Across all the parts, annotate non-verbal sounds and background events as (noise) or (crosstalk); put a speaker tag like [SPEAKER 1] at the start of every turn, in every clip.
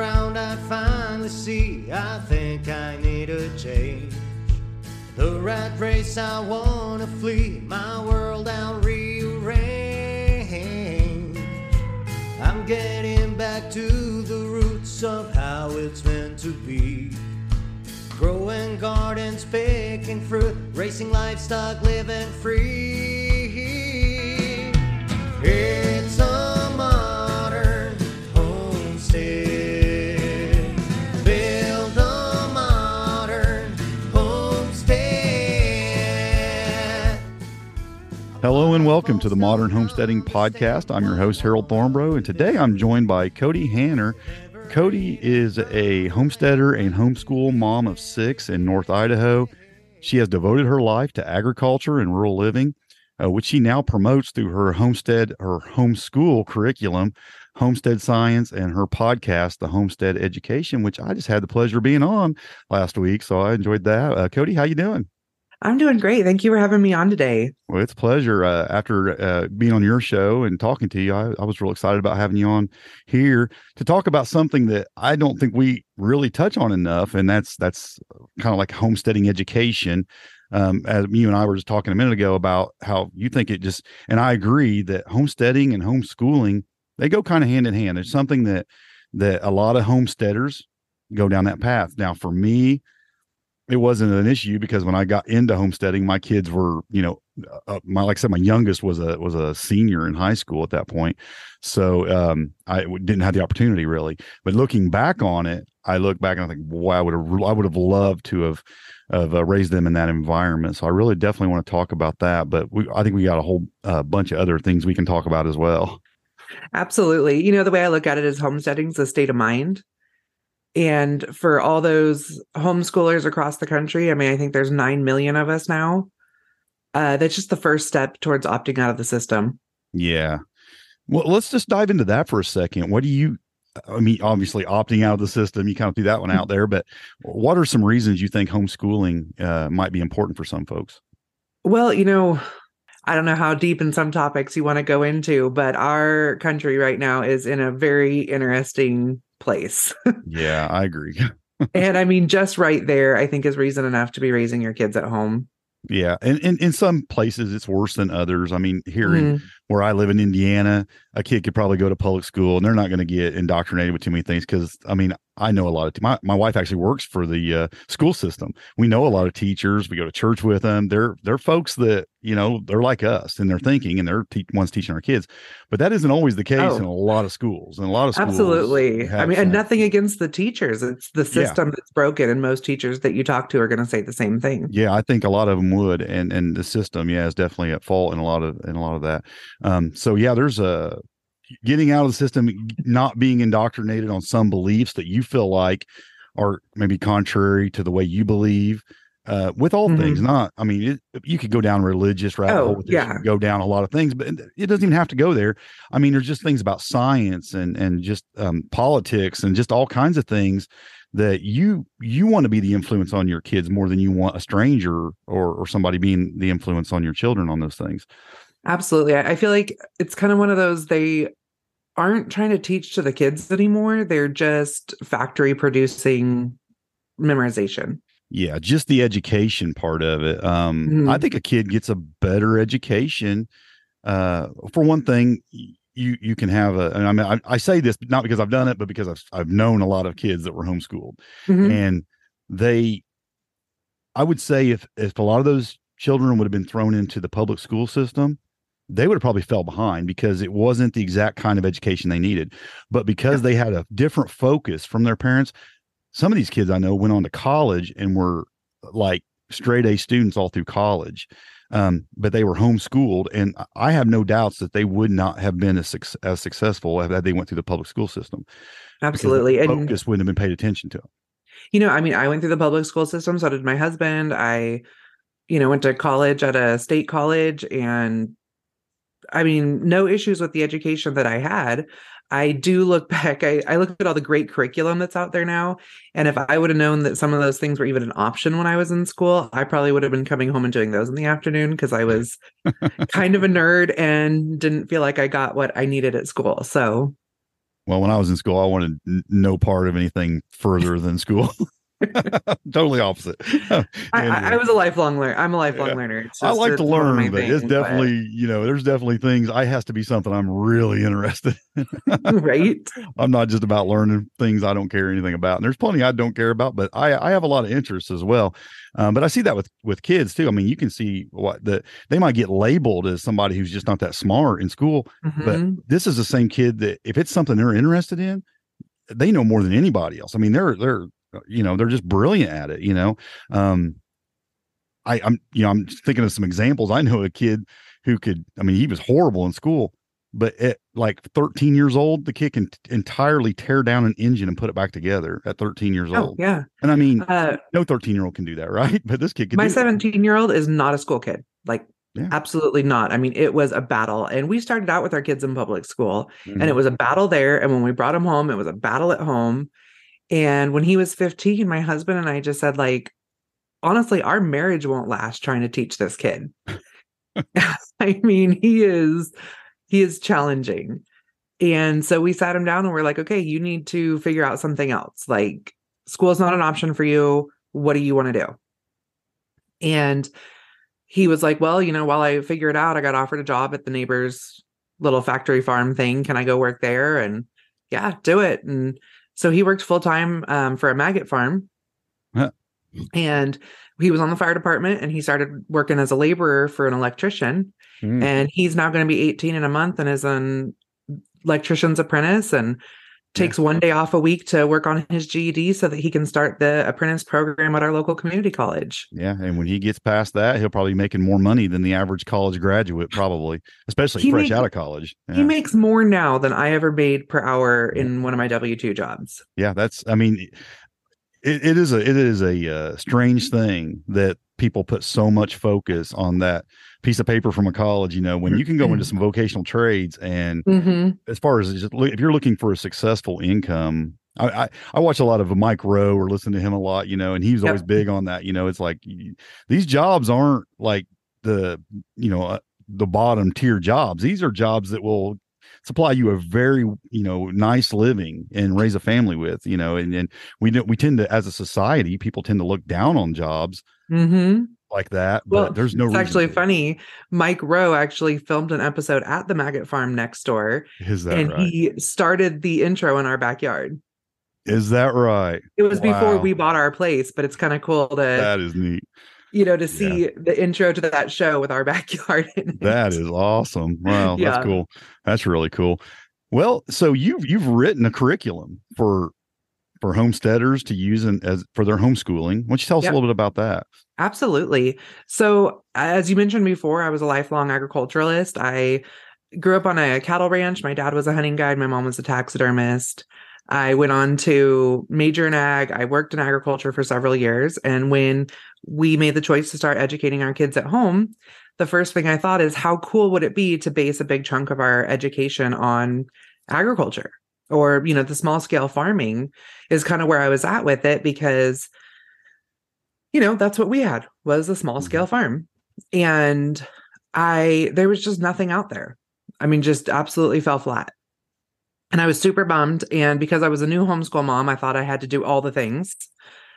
[SPEAKER 1] Around, I finally see I think I need a change. The rat race, I wanna flee. My world, I'll rearrange. I'm getting back to the roots of how it's meant to be. Growing gardens, picking fruit, racing livestock, living free. It's a modern homestead.
[SPEAKER 2] Hello and welcome to the Modern Homesteading Podcast. I'm your host, Harold Thornbrough, and today I'm joined by Kody Hanner. Kody is a homesteader and homeschool mom of six in North Idaho. She has devoted her life to agriculture and rural living, uh, which she now promotes through her homestead, her homeschool curriculum, Homestead Science, and her podcast, The Homestead Education, which I just had the pleasure of being on last week. So I enjoyed that. Uh, Kody, how you doing?
[SPEAKER 3] I'm doing great. Thank you for having me on today.
[SPEAKER 2] Well, it's a pleasure. Uh, after uh, being on your show and talking to you, I, I was real excited about having you on here to talk about something that I don't think we really touch on enough, and that's that's kind of like homesteading education. Um, as you and I were just talking a minute ago about how you think it just, and I agree that homesteading and homeschooling they go kind of hand in hand. There's something that that a lot of homesteaders go down that path. Now, for me, it wasn't an issue because when I got into homesteading, my kids were, you know, uh, my like I said, my youngest was a was a senior in high school at that point, so um, I didn't have the opportunity really. But looking back on it, I look back and I think, wow, I would have I would have loved to have have uh, raised them in that environment. So I really definitely want to talk about that. But we, I think we got a whole uh, bunch of other things we can talk about as well.
[SPEAKER 3] Absolutely. You know, the way I look at it is homesteading is a state of mind. And for all those homeschoolers across the country, I mean, I think there's 9 million of us now. Uh, that's just the first step towards opting out of the system.
[SPEAKER 2] Yeah. Well, let's just dive into that for a second. What do you, I mean, obviously opting out of the system, you kind of threw that one out there, but what are some reasons you think homeschooling uh, might be important for some folks?
[SPEAKER 3] Well, you know, I don't know how deep in some topics you want to go into, but our country right now is in a very interesting place. (laughs)
[SPEAKER 2] yeah, I agree. (laughs)
[SPEAKER 3] and I mean, just right there, I think is reason enough to be raising your kids at home.
[SPEAKER 2] Yeah, and, in some places it's worse than others. I mean, here in mm. Where I live in Indiana, a kid could probably go to public school and they're not going to get indoctrinated with too many things. Because I mean, I know a lot of my my wife actually works for the uh, school system. We know a lot of teachers. We go to church with them. They're they're folks that you know they're like us and they're thinking and they're te- ones teaching our kids. But that isn't always the case
[SPEAKER 3] Oh.
[SPEAKER 2] in a lot of schools. And a lot of schools
[SPEAKER 3] Absolutely. I mean, and nothing against the teachers. It's the system that's broken, and most teachers that you talk to are going to say the same thing.
[SPEAKER 2] Yeah, I think a lot of them would, and and the system, yeah, is definitely at fault in a lot of in a lot of that. Um, so yeah, there's a getting out of the system, not being indoctrinated on some beliefs that you feel like are maybe contrary to the way you believe. Uh, with all things, not I mean, it, you could go down religious rabbit
[SPEAKER 3] Oh,
[SPEAKER 2] hole.
[SPEAKER 3] Yeah.
[SPEAKER 2] go down a lot of things, but it doesn't even have to go there. I mean, there's just things about science and and just um, politics and just all kinds of things that you you want to be the influence on your kids more than you want a stranger or or somebody being the influence on your children on those things.
[SPEAKER 3] Absolutely. I feel like it's kind of one of those they aren't trying to teach to the kids anymore. They're just factory producing memorization.
[SPEAKER 2] Yeah, just the education part of it. Um,
[SPEAKER 3] Mhm.
[SPEAKER 2] I think a kid gets a better education. Uh, for one thing, you you can have a. And I mean, I, I say this not because I've done it, but because I've I've known a lot of kids that were homeschooled,
[SPEAKER 3] Mhm.
[SPEAKER 2] and they. I would say if if a lot of those children would have been thrown into the public school system, they would have probably fell behind because it wasn't the exact kind of education they needed. But because they had a different focus from their parents, some of these kids I know went on to college and were like straight A students all through college. um, but they were homeschooled, and I have no doubts that they would not have been as as successful had they went through the public school system.
[SPEAKER 3] Absolutely,
[SPEAKER 2] and
[SPEAKER 3] and
[SPEAKER 2] focus wouldn't have been paid attention to. Them.
[SPEAKER 3] you know, I mean, I went through the public school system, so did my husband. I, you know, went to college at a state college, and I mean, no issues with the education that I had. I do look (laughs) back, I, I look at all the great curriculum that's out there now. And if I would have known that some of those things were even an option when I was in school, I probably would have been coming home and doing those in the afternoon because I was (laughs) kind of a nerd and didn't feel like I got what I needed at school. So,
[SPEAKER 2] well, when I was in school, I wanted no part of anything further than school. (laughs) (laughs) totally opposite. (laughs)
[SPEAKER 3] anyway. I, I, was a lifelong learner. I'm a lifelong
[SPEAKER 2] Yeah.
[SPEAKER 3] learner.
[SPEAKER 2] I like to
[SPEAKER 3] one of my
[SPEAKER 2] learn, but it's
[SPEAKER 3] things, but-
[SPEAKER 2] definitely, you know, there's definitely things I has to be something I'm really interested in. (laughs)
[SPEAKER 3] right.
[SPEAKER 2] I'm not just about learning things I don't care anything about. And there's plenty I don't care about, but I, I have a lot of interests as well. Um, but I see that with with kids too. I mean, you can see what the they might get labeled as somebody who's just not that smart in school,
[SPEAKER 3] Mhm.
[SPEAKER 2] but this is the same kid that if it's something they're interested in, they know more than anybody else. I mean, they're they're you know they're just brilliant at it. You know, um, I, I'm you know I'm thinking of some examples. I know a kid who could. I mean, he was horrible in school, but at like 13 years old, the kid can t- entirely tear down an engine and put it back together at 13 years
[SPEAKER 3] oh
[SPEAKER 2] old.
[SPEAKER 3] yeah.
[SPEAKER 2] And I mean,
[SPEAKER 3] Uh,
[SPEAKER 2] no 13 year old can do that, (laughs) right? But this kid can.
[SPEAKER 3] my 17 year old is not a school kid. Like
[SPEAKER 2] Yeah.
[SPEAKER 3] absolutely not. I mean, it was a battle, and we started out with our kids in public school, and
[SPEAKER 2] Mhm.
[SPEAKER 3] it was a battle there. And when we brought them home, it was a battle at home. And when he was 15, my husband and I just said, like, honestly, our marriage won't last trying to teach this kid. (laughs) (laughs) I mean, he is he is challenging. And so we sat him down and we're like, okay, you need to figure out something else. Like, school is not an option for you. What do you want to do? And he was like, well, you know, while I figure it out, I got offered a job at the neighbor's little factory farm thing. Can I go work there? And yeah, do it. And so he worked full time um, for a maggot farm.
[SPEAKER 2] Huh.
[SPEAKER 3] And he was on the fire department and he started working as a laborer for an electrician.
[SPEAKER 2] Mm.
[SPEAKER 3] And he's now going to be 18 in a month and is an electrician's apprentice and takes one day off a week to work on his GED so that he can start the apprentice program at our local community college.
[SPEAKER 2] Yeah, and when he gets past that, he'll probably be making more money than the average college graduate, probably, especially
[SPEAKER 3] He
[SPEAKER 2] fresh out of college.
[SPEAKER 3] He makes more now than I ever made per hour in one of my W 2 jobs.
[SPEAKER 2] yeah, that's. I mean, it, it is a it is a uh, strange thing that people put so much focus on that piece of paper from a college. You know, when you can go into some vocational trades, and
[SPEAKER 3] Mm-hmm.
[SPEAKER 2] as far as just, if you're looking for a successful income. I, I, I watch a lot of Mike Rowe or listen to him a lot, you know, and he was
[SPEAKER 3] Yep.
[SPEAKER 2] always big on that. You know, it's like these jobs aren't like the, you know, uh, the bottom tier jobs. These are jobs that will supply you a very you know nice living and raise a family with you know and, and we we tend to as a society people tend to look down on jobs
[SPEAKER 3] Mm-hmm.
[SPEAKER 2] like that
[SPEAKER 3] Well,
[SPEAKER 2] but there's no
[SPEAKER 3] it's actually funny. Mike Rowe actually filmed an episode at the maggot farm next door,
[SPEAKER 2] is that right?
[SPEAKER 3] and
[SPEAKER 2] right
[SPEAKER 3] he started the intro in our backyard.
[SPEAKER 2] is that right
[SPEAKER 3] It was before we bought our place, but it's kind of cool to
[SPEAKER 2] that is neat
[SPEAKER 3] you know to see the intro to that show with our (laughs) backyard.
[SPEAKER 2] that is awesome wow
[SPEAKER 3] Yeah.
[SPEAKER 2] that's cool that's really cool well so you've you've written a curriculum for for homesteaders to use in, as for their homeschooling why don't you tell us
[SPEAKER 3] Yep.
[SPEAKER 2] a little bit about that
[SPEAKER 3] Absolutely. So, as you mentioned before, I was a lifelong agriculturalist. I grew up on a cattle ranch. My dad was a hunting guide, my mom was a taxidermist. I went on to major in ag. I worked in agriculture for several years. And when we made the choice to start educating our kids at home, the first thing I thought is how cool would it be to base a big chunk of our education on agriculture or, you know, the small scale farming is kind of where I was at with it because you know that's what we had was a small scale mm-hmm. farm. And i there was just nothing out there. I mean just absolutely fell flat. And i was super bummed and because i was a new homeschool mom i thought i had to do all the things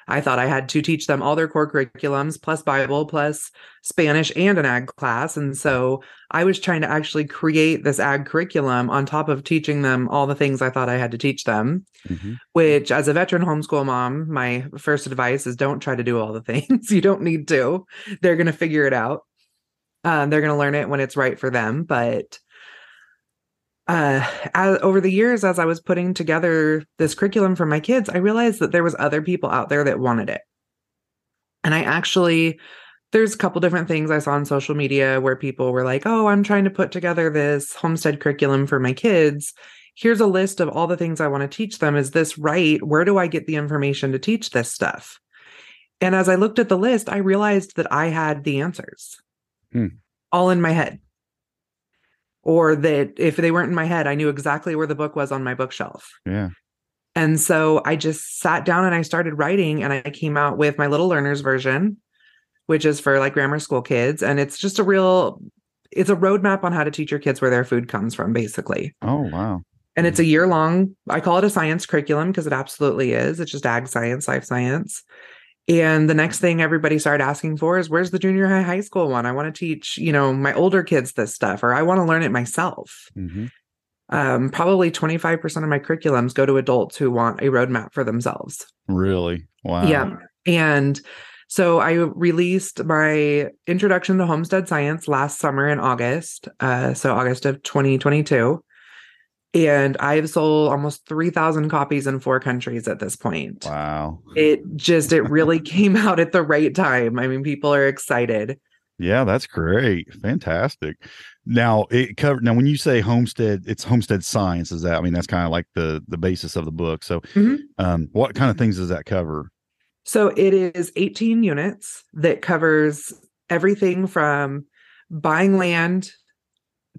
[SPEAKER 3] i thought i had to teach them all their core curriculums plus bible plus spanish and an ag class and so i was trying to actually create this ag curriculum on top of teaching them all the things i thought i had to teach them
[SPEAKER 2] Mhm.
[SPEAKER 3] which as a veteran homeschool mom, my first advice is don't try to do all the (laughs) things. you don't need to. They're going to figure it out. Um, they're going to learn it when it's right for them. But uh, as, over the years, as I was putting together this curriculum for my kids, I realized that there was other people out there that wanted it. And I actually there's a couple different things I saw on social media where people were like, "Oh, I'm trying to put together this homestead curriculum for my kids. Here's a list of all the things I want to teach them. Is this right? Where do I get the information to teach this stuff?" And as I looked at the list, I realized that I had the answers
[SPEAKER 2] Hmm.
[SPEAKER 3] all in my head. Or that if they weren't in my head, I knew exactly where the book was on my bookshelf.
[SPEAKER 2] Yeah.
[SPEAKER 3] And so I just sat down and I started writing and I came out with my little learners version, which is for like grammar school kids. And it's just a real, it's a roadmap on how to teach your kids where their food comes from, basically.
[SPEAKER 2] Oh wow.
[SPEAKER 3] And it's a mm. year long, I call it a science curriculum because it absolutely is. It's just ag science, life science. And the next thing everybody started asking for is where's the junior high, high school one? I want to teach, you know, my older kids this stuff, or I want to learn it myself
[SPEAKER 2] hmm
[SPEAKER 3] um, probably 25% of my curriculums go to adults who want a roadmap for themselves.
[SPEAKER 2] Really? Wow.
[SPEAKER 3] Yeah. And so I released my introduction to homestead science last summer in August. Uh, so August of 2022. And I've sold almost 3,000 copies in four countries at this point.
[SPEAKER 2] Wow.
[SPEAKER 3] It just, it really came out at the right time. I mean, people are excited.
[SPEAKER 2] Yeah, that's great. Fantastic. Now it covered now when you say homestead, it's homestead science, is that I mean that's kind of like the the basis of the book. So
[SPEAKER 3] Mhm.
[SPEAKER 2] um what kind of things does that cover?
[SPEAKER 3] So it is 18 units that covers everything from buying land,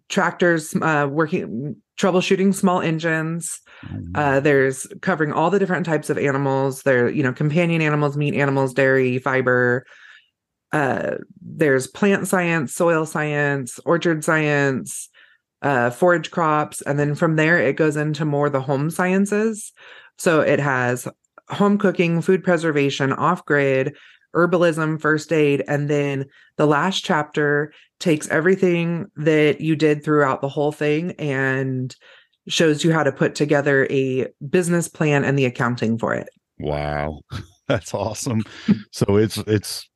[SPEAKER 3] tractors, uh, working, troubleshooting small engines. Uh, there's covering all the different types of animals. There, you know, companion animals, meat animals, dairy, fiber. Uh, there's plant science, soil science, orchard science, uh, forage crops, and then from there it goes into more the home sciences. So it has home cooking, food preservation, off grid, herbalism, first aid, and then the last chapter takes everything that you did throughout the whole thing and shows you how to put together a business plan and the accounting for it.
[SPEAKER 2] Wow. (laughs) That's awesome. so it's it's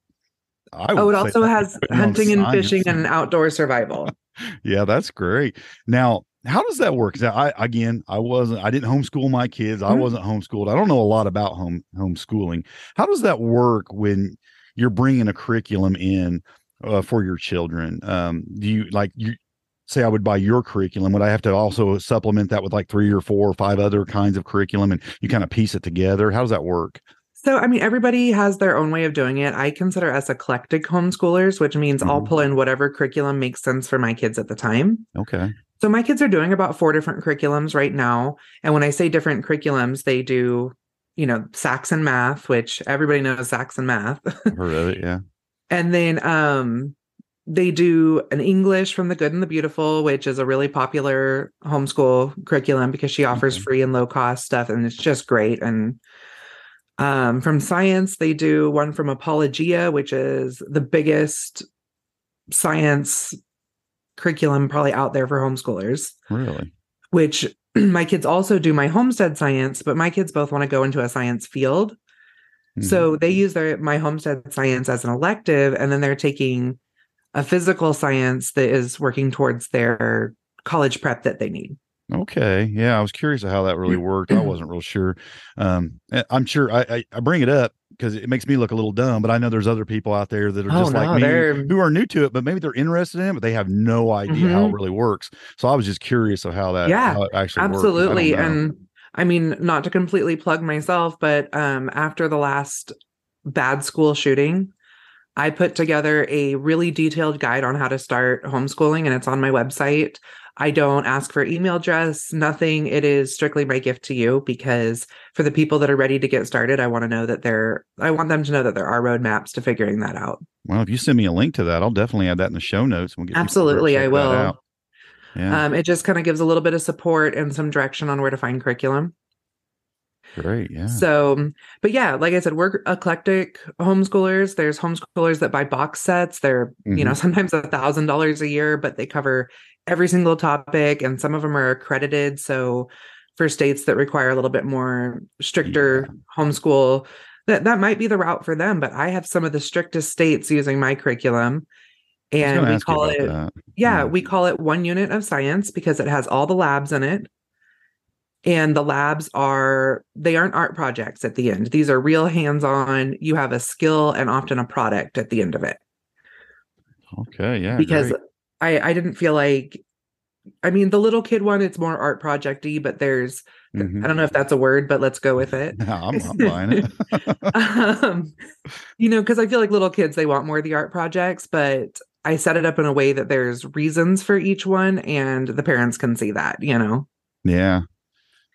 [SPEAKER 2] I
[SPEAKER 3] Oh, it also has hunting and
[SPEAKER 2] science.
[SPEAKER 3] fishing and outdoor survival. (laughs)
[SPEAKER 2] yeah, that's great. Now, how does that work? I again, I wasn't, I didn't homeschool my kids. I
[SPEAKER 3] Mhm.
[SPEAKER 2] wasn't homeschooled. I don't know a lot about home homeschooling. How does that work when you're bringing a curriculum in uh, for your children? Um, do you like you say I would buy your curriculum? Would I have to also supplement that with like three or four or five other kinds of curriculum, and you kind of piece it together? How does that work?
[SPEAKER 3] So, I mean, everybody has their own way of doing it. I consider us eclectic homeschoolers, which means I'll
[SPEAKER 2] Mhm.
[SPEAKER 3] pull in whatever curriculum makes sense for my kids at the time.
[SPEAKER 2] Okay.
[SPEAKER 3] So, my kids are doing about four different curriculums right now. And when I say different curriculums, they do, you know, Saxon math, which everybody knows Saxon math.
[SPEAKER 2] Heard of it. Yeah.
[SPEAKER 3] And then um, they do an English from the Good and the Beautiful, which is a really popular homeschool curriculum because she offers
[SPEAKER 2] Okay.
[SPEAKER 3] free and low cost stuff. And it's just great. And um, from science, they do one from Apologia, which is the biggest science curriculum probably out there for homeschoolers,
[SPEAKER 2] Really.
[SPEAKER 3] which (clears throat) my kids also do my homestead science, but my kids both want to go into a science field.
[SPEAKER 2] Mhm.
[SPEAKER 3] So they use their my homestead science as an elective, and then they're taking a physical science that is working towards their college prep that they need.
[SPEAKER 2] Okay. Yeah. I was curious of how that really worked. I wasn't real sure. Um, eh, I'm sure I, I, I bring it up because it makes me look a little dumb, but I know there's other people out there that are
[SPEAKER 3] Oh,
[SPEAKER 2] just
[SPEAKER 3] no,
[SPEAKER 2] like me
[SPEAKER 3] they're-
[SPEAKER 2] who are new to it, but maybe they're interested in it, but they have no idea how it
[SPEAKER 3] Mhm.
[SPEAKER 2] really works. So I was just curious of how that,
[SPEAKER 3] Yeah,
[SPEAKER 2] how actually
[SPEAKER 3] Absolutely. And I mean, not to completely plug myself, but um, after the last bad school shooting, I put together a really detailed guide on how to start homeschooling, and it's on my website. I don't ask for email address, nothing. It is strictly my gift to you because for the people that are ready to get started, I want to know that there, I want them to know that there are roadmaps to figuring that out.
[SPEAKER 2] well, if you send me a link to that, I'll definitely add that in the show notes. and We'll get
[SPEAKER 3] Absolutely, I will.
[SPEAKER 2] Yeah.
[SPEAKER 3] Um, it just kind of gives a little bit of support and some direction on where to find curriculum.
[SPEAKER 2] Great. Yeah.
[SPEAKER 3] So, but yeah, like I said, we're eclectic homeschoolers. There's homeschoolers that buy box sets. They're, you know, sometimes a thousand dollars a year, but they cover every single topic, and some of them are accredited. So, for states that require a little bit more stricter homeschool, that that might be the route for them. But I have some of the strictest states using my curriculum, and we call it yeah,
[SPEAKER 2] Yeah.
[SPEAKER 3] we call it one unit of science because it has all the labs in it. And the labs are, they aren't art projects at the end. These are real hands on. You have a skill and often a product at the end of it.
[SPEAKER 2] Okay, yeah.
[SPEAKER 3] because
[SPEAKER 2] great.
[SPEAKER 3] I I didn't feel like I mean the little kid one it's more art projecty, but there's
[SPEAKER 2] Mhm.
[SPEAKER 3] I don't know if that's a word, but let's go with it. (laughs)
[SPEAKER 2] I'm, I'm buying (laughs) it. (laughs)
[SPEAKER 3] um, you know, because I feel like little kids they want more of the art projects, but I set it up in a way that there's reasons for each one, and the parents can see that. You know,
[SPEAKER 2] yeah.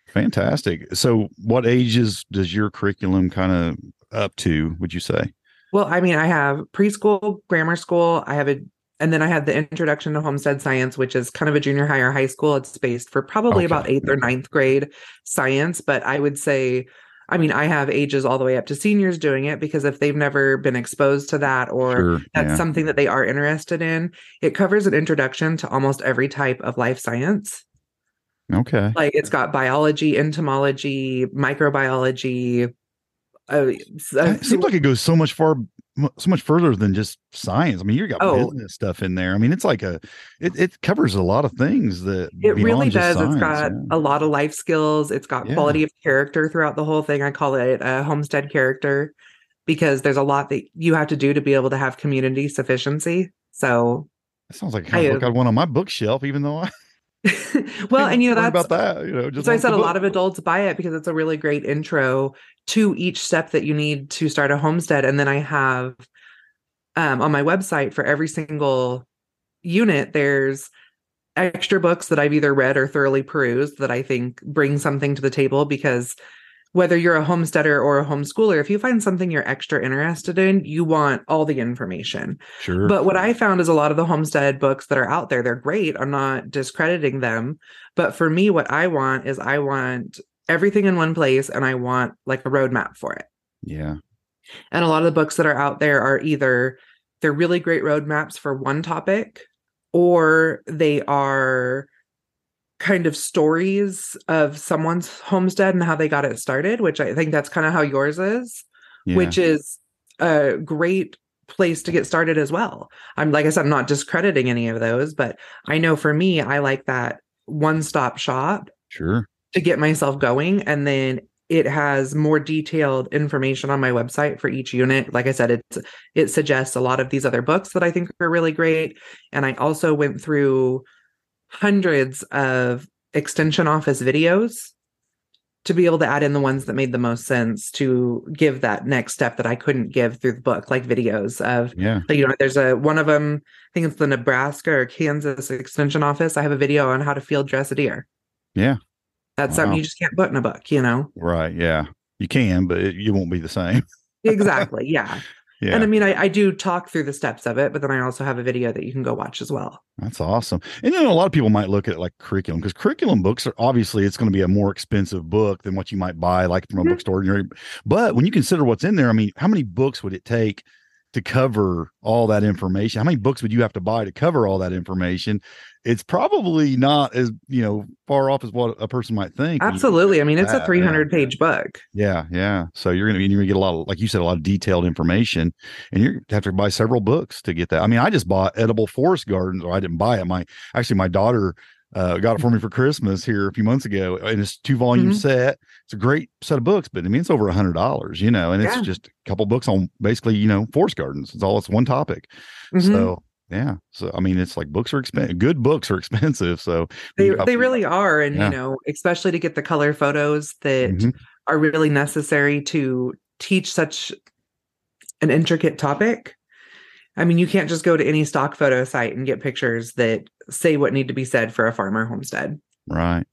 [SPEAKER 2] Fantastic. So what ages does your curriculum kind of up to, would you say?
[SPEAKER 3] well, I mean, I have preschool, grammar school, I have a, and then I have the introduction to homestead science, which is kind of a junior high or high school. It's based for probably
[SPEAKER 2] Okay.
[SPEAKER 3] about eighth or ninth grade science, but I would say. I mean, I have ages all the way up to seniors doing it because if they've never been exposed to that or
[SPEAKER 2] Sure.
[SPEAKER 3] that's
[SPEAKER 2] yeah.
[SPEAKER 3] something that they are interested in. It covers an introduction to almost every type of life science.
[SPEAKER 2] Okay.
[SPEAKER 3] Like it's got biology, entomology, microbiology. Uh,
[SPEAKER 2] It seems like it goes so much far, so much further than just science. I mean, you got
[SPEAKER 3] Oh.
[SPEAKER 2] business stuff in there. I mean, it's like a, it, it covers a lot of things that
[SPEAKER 3] it really does. It's
[SPEAKER 2] science,
[SPEAKER 3] got
[SPEAKER 2] yeah.
[SPEAKER 3] a lot of life skills. It's got
[SPEAKER 2] Yeah.
[SPEAKER 3] quality of character throughout the whole thing. I call it a homestead character because there's a lot that you have to do to be able to have community sufficiency. So,
[SPEAKER 2] That sounds like kind of
[SPEAKER 3] I,
[SPEAKER 2] book I'd want on my bookshelf, even though I (laughs)
[SPEAKER 3] well, and you know that's
[SPEAKER 2] about that. You know, just
[SPEAKER 3] so I said a lot of adults buy it because it's a really great intro to each step that you need to start a homestead. And then I have um, on my website for every single unit, there's extra books that I've either read or thoroughly perused that I think bring something to the table because whether you're a homesteader or a homeschooler, if you find something you're extra interested in, you want all the information.
[SPEAKER 2] Sure.
[SPEAKER 3] But what I found is a lot of the homestead books that are out there, they're great. I'm not discrediting them. But for me, what I want is I want everything in one place and I want like a roadmap for it.
[SPEAKER 2] yeah.
[SPEAKER 3] And a lot of the books that are out there are either they're really great roadmaps for one topic or they are kind of stories of someone's homestead and how they got it started, which I think that's kind of how yours is
[SPEAKER 2] Yeah.
[SPEAKER 3] which is a great place to get started as well. I'm like I said, I'm not discrediting any of those, but I know for me, I like that one stop shop
[SPEAKER 2] sure.
[SPEAKER 3] to get myself going. And then it has more detailed information on my website for each unit. Like I said, it's it suggests a lot of these other books that I think are really great. And I also went through hundreds of extension office videos to be able to add in the ones that made the most sense to give that next step that I couldn't give through the book, like videos of
[SPEAKER 2] Yeah.
[SPEAKER 3] you know, there's a one of them, I think it's the Nebraska or Kansas extension office. I have a video on how to field dress a deer.
[SPEAKER 2] Yeah.
[SPEAKER 3] That's something you just can't put in a book, you know?
[SPEAKER 2] Right. Yeah. You can, but it, you won't be the same. (laughs)
[SPEAKER 3] Exactly. Yeah.
[SPEAKER 2] Yeah.
[SPEAKER 3] And I mean, I, I do talk through the steps of it, but then I also have a video that you can go watch as well.
[SPEAKER 2] That's awesome. And then a lot of people might look at it like curriculum because curriculum books are obviously it's going to be a more expensive book than what you might buy like from a
[SPEAKER 3] Mhm.
[SPEAKER 2] bookstore. But when you consider what's in there, I mean, how many books would it take to cover all that information? How many books would you have to buy to cover all that information? It's probably not as, you know, far off as what a person might think.
[SPEAKER 3] Absolutely. I mean, it's
[SPEAKER 2] that,
[SPEAKER 3] a
[SPEAKER 2] yeah.
[SPEAKER 3] 300 page book.
[SPEAKER 2] Yeah, yeah. So you're gonna you're gonna get a lot of like you said, a lot of detailed information, and you're gonna have to buy several books to get that. I mean, I just bought Edible Forest Gardens, or I didn't buy it. My actually my daughter uh, got it for me for Christmas here a few months ago, and it's two volume
[SPEAKER 3] Mhm.
[SPEAKER 2] set. It's a great set of books, but I mean it's over a hundred dollars, you know, and it's
[SPEAKER 3] Yeah.
[SPEAKER 2] just a couple books on basically you know forest gardens. It's all it's one topic.
[SPEAKER 3] Mhm.
[SPEAKER 2] So yeah, so I mean it's like books are expensive. Good books are (laughs) expensive. So
[SPEAKER 3] they,
[SPEAKER 2] got-
[SPEAKER 3] they really are. And,
[SPEAKER 2] Yeah.
[SPEAKER 3] you know, especially to get the color photos that
[SPEAKER 2] Mhm.
[SPEAKER 3] are really necessary to teach such an intricate topic. I mean, you can't just go to any stock photo site and get pictures that say what need to be said for a farmer homestead.
[SPEAKER 2] Right.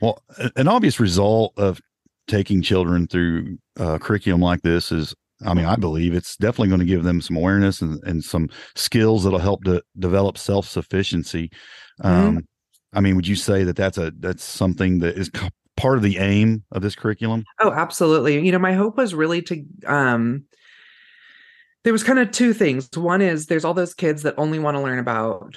[SPEAKER 2] Well, an obvious result of taking children through uh, curriculum like this is, I mean, I believe it's definitely going to give them some awareness and, and some skills that'll help to develop self sufficiency. Um, I mean, would you say that that's a that's something that is part of the aim of this curriculum?
[SPEAKER 3] Oh, absolutely. You know, my hope was really to um there was kind of two things. One is there's all those kids that only want to learn about,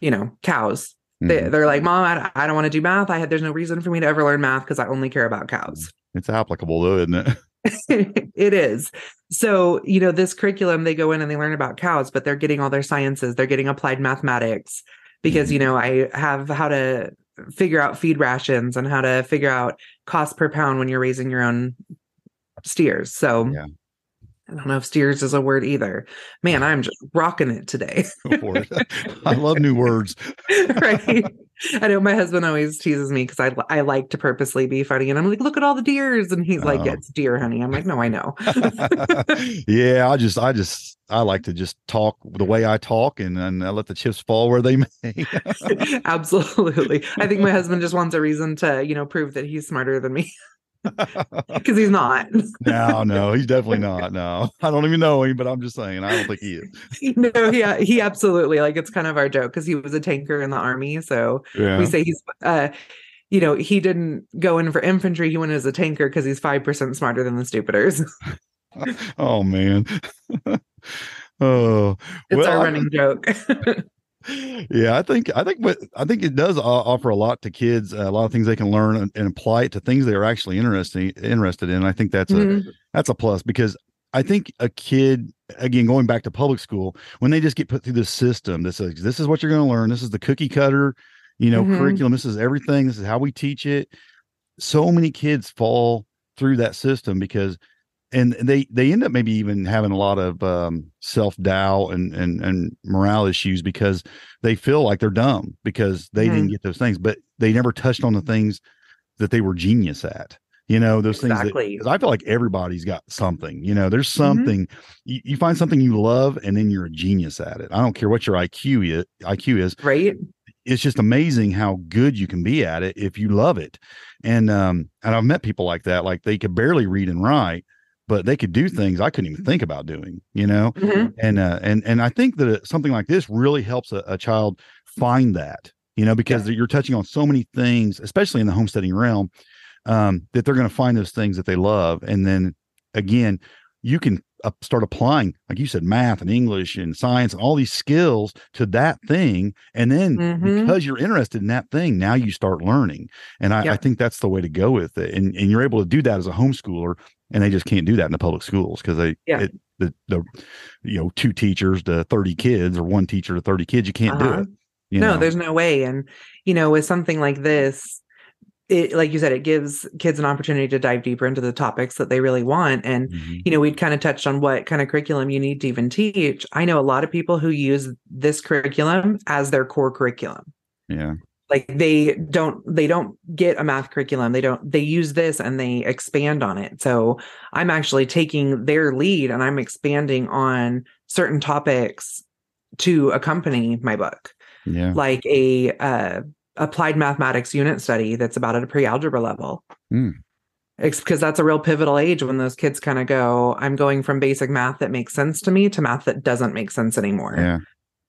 [SPEAKER 3] you know, cows. They,
[SPEAKER 2] Mhm.
[SPEAKER 3] they're like, Mom, I, I don't want to do math. I had there's no reason for me to ever learn math because I only care about cows.
[SPEAKER 2] It's applicable though, isn't it? (laughs) (laughs)
[SPEAKER 3] it is. So, you know, this curriculum, they go in and they learn about cows, but they're getting all their sciences, they're getting applied mathematics because,
[SPEAKER 2] Mhm.
[SPEAKER 3] you know, I have how to figure out feed rations and how to figure out cost per pound when you're raising your own steers. So,
[SPEAKER 2] Yeah.
[SPEAKER 3] I don't know if steers is a word either. Man, I'm just rocking it today. (laughs)
[SPEAKER 2] Go for it. I love new words. (laughs)
[SPEAKER 3] right. (laughs) I know my husband always teases me because I I like to purposely be funny, and I'm like, look at all the deers, and he's like,
[SPEAKER 2] Oh.
[SPEAKER 3] yeah, it's deer, honey. I'm like, no, I know.
[SPEAKER 2] yeah, I just, I just, I like to just talk the way I talk, and then I let the chips fall where they may.
[SPEAKER 3] Absolutely. I think my husband just wants a reason to, you know, prove that he's smarter than me (laughs) because he's not.
[SPEAKER 2] no, no, he's definitely not. (laughs) No, I don't even know him, but I'm just saying, I don't think he is. (laughs)
[SPEAKER 3] no, he he absolutely like it's kind of our joke because he was a tanker in the army. So
[SPEAKER 2] Yeah.
[SPEAKER 3] we say he's uh you know, he didn't go in for infantry, he went as a tanker because he's five percent smarter than the stupiders.
[SPEAKER 2] oh man. oh,
[SPEAKER 3] It's
[SPEAKER 2] Well,
[SPEAKER 3] our
[SPEAKER 2] I-
[SPEAKER 3] running joke.
[SPEAKER 2] Yeah, I think I think what I think it does offer a lot to kids, a lot of things they can learn and, and apply it to things they are actually interested interested in. I think that's a
[SPEAKER 3] Mhm.
[SPEAKER 2] that's a plus because I think a kid again going back to public school when they just get put through this system, this is this is what you're going to learn. This is the cookie cutter, you know,
[SPEAKER 3] Mhm.
[SPEAKER 2] curriculum. This is everything. This is how we teach it. So many kids fall through that system because and they they end up maybe even having a lot of um, self doubt and and and morale issues because they feel like they're dumb because they didn't get those things, but they never touched on the things that they were genius at. You know, those things
[SPEAKER 3] Exactly.
[SPEAKER 2] I feel like everybody's got something. You know, there's
[SPEAKER 3] Mhm.
[SPEAKER 2] something you, you find something you love and then you're a genius at it. I don't care what your IQ is, IQ is
[SPEAKER 3] right?
[SPEAKER 2] it's just amazing how good you can be at it if you love it. And um and I've met people like that like they could barely read and write but they could do things I couldn't even think about doing, you know?
[SPEAKER 3] Mhm.
[SPEAKER 2] And uh and and I think that something like this really helps a, a child find that, you know, because you're touching on so many things, especially in the homesteading realm, um that they're going to find those things that they love and then again, you can uh, start applying like you said math and english and science and all these skills to that thing and then
[SPEAKER 3] Mhm.
[SPEAKER 2] because you're interested in that thing now you start learning and I, I think that's the way to go with it and, and you're able to do that as a homeschooler and they just can't do that in the public schools because they
[SPEAKER 3] Yeah.
[SPEAKER 2] it, the, the you know two teachers to 30 kids or one teacher to 30 kids you can't do
[SPEAKER 3] Uh-huh.
[SPEAKER 2] it you
[SPEAKER 3] no,
[SPEAKER 2] know?
[SPEAKER 3] there's no way. And you know, with something like this, it like you said, it gives kids an opportunity to dive deeper into the topics that they really want. And
[SPEAKER 2] Mhm.
[SPEAKER 3] you know, we'd kind of touched on what kind of curriculum you need to even teach. I know a lot of people who use this curriculum as their core curriculum.
[SPEAKER 2] yeah
[SPEAKER 3] Like they don't they don't get a math curriculum. They don't they use this and they expand on it. So I'm actually taking their lead and I'm expanding on certain topics to accompany my book
[SPEAKER 2] yeah
[SPEAKER 3] like a uh, applied mathematics unit study that's about at a pre-algebra level.
[SPEAKER 2] Mm.
[SPEAKER 3] It's because that's a real pivotal age when those kids kind of go, I'm going from basic math that makes sense to me to math that doesn't make sense anymore.
[SPEAKER 2] yeah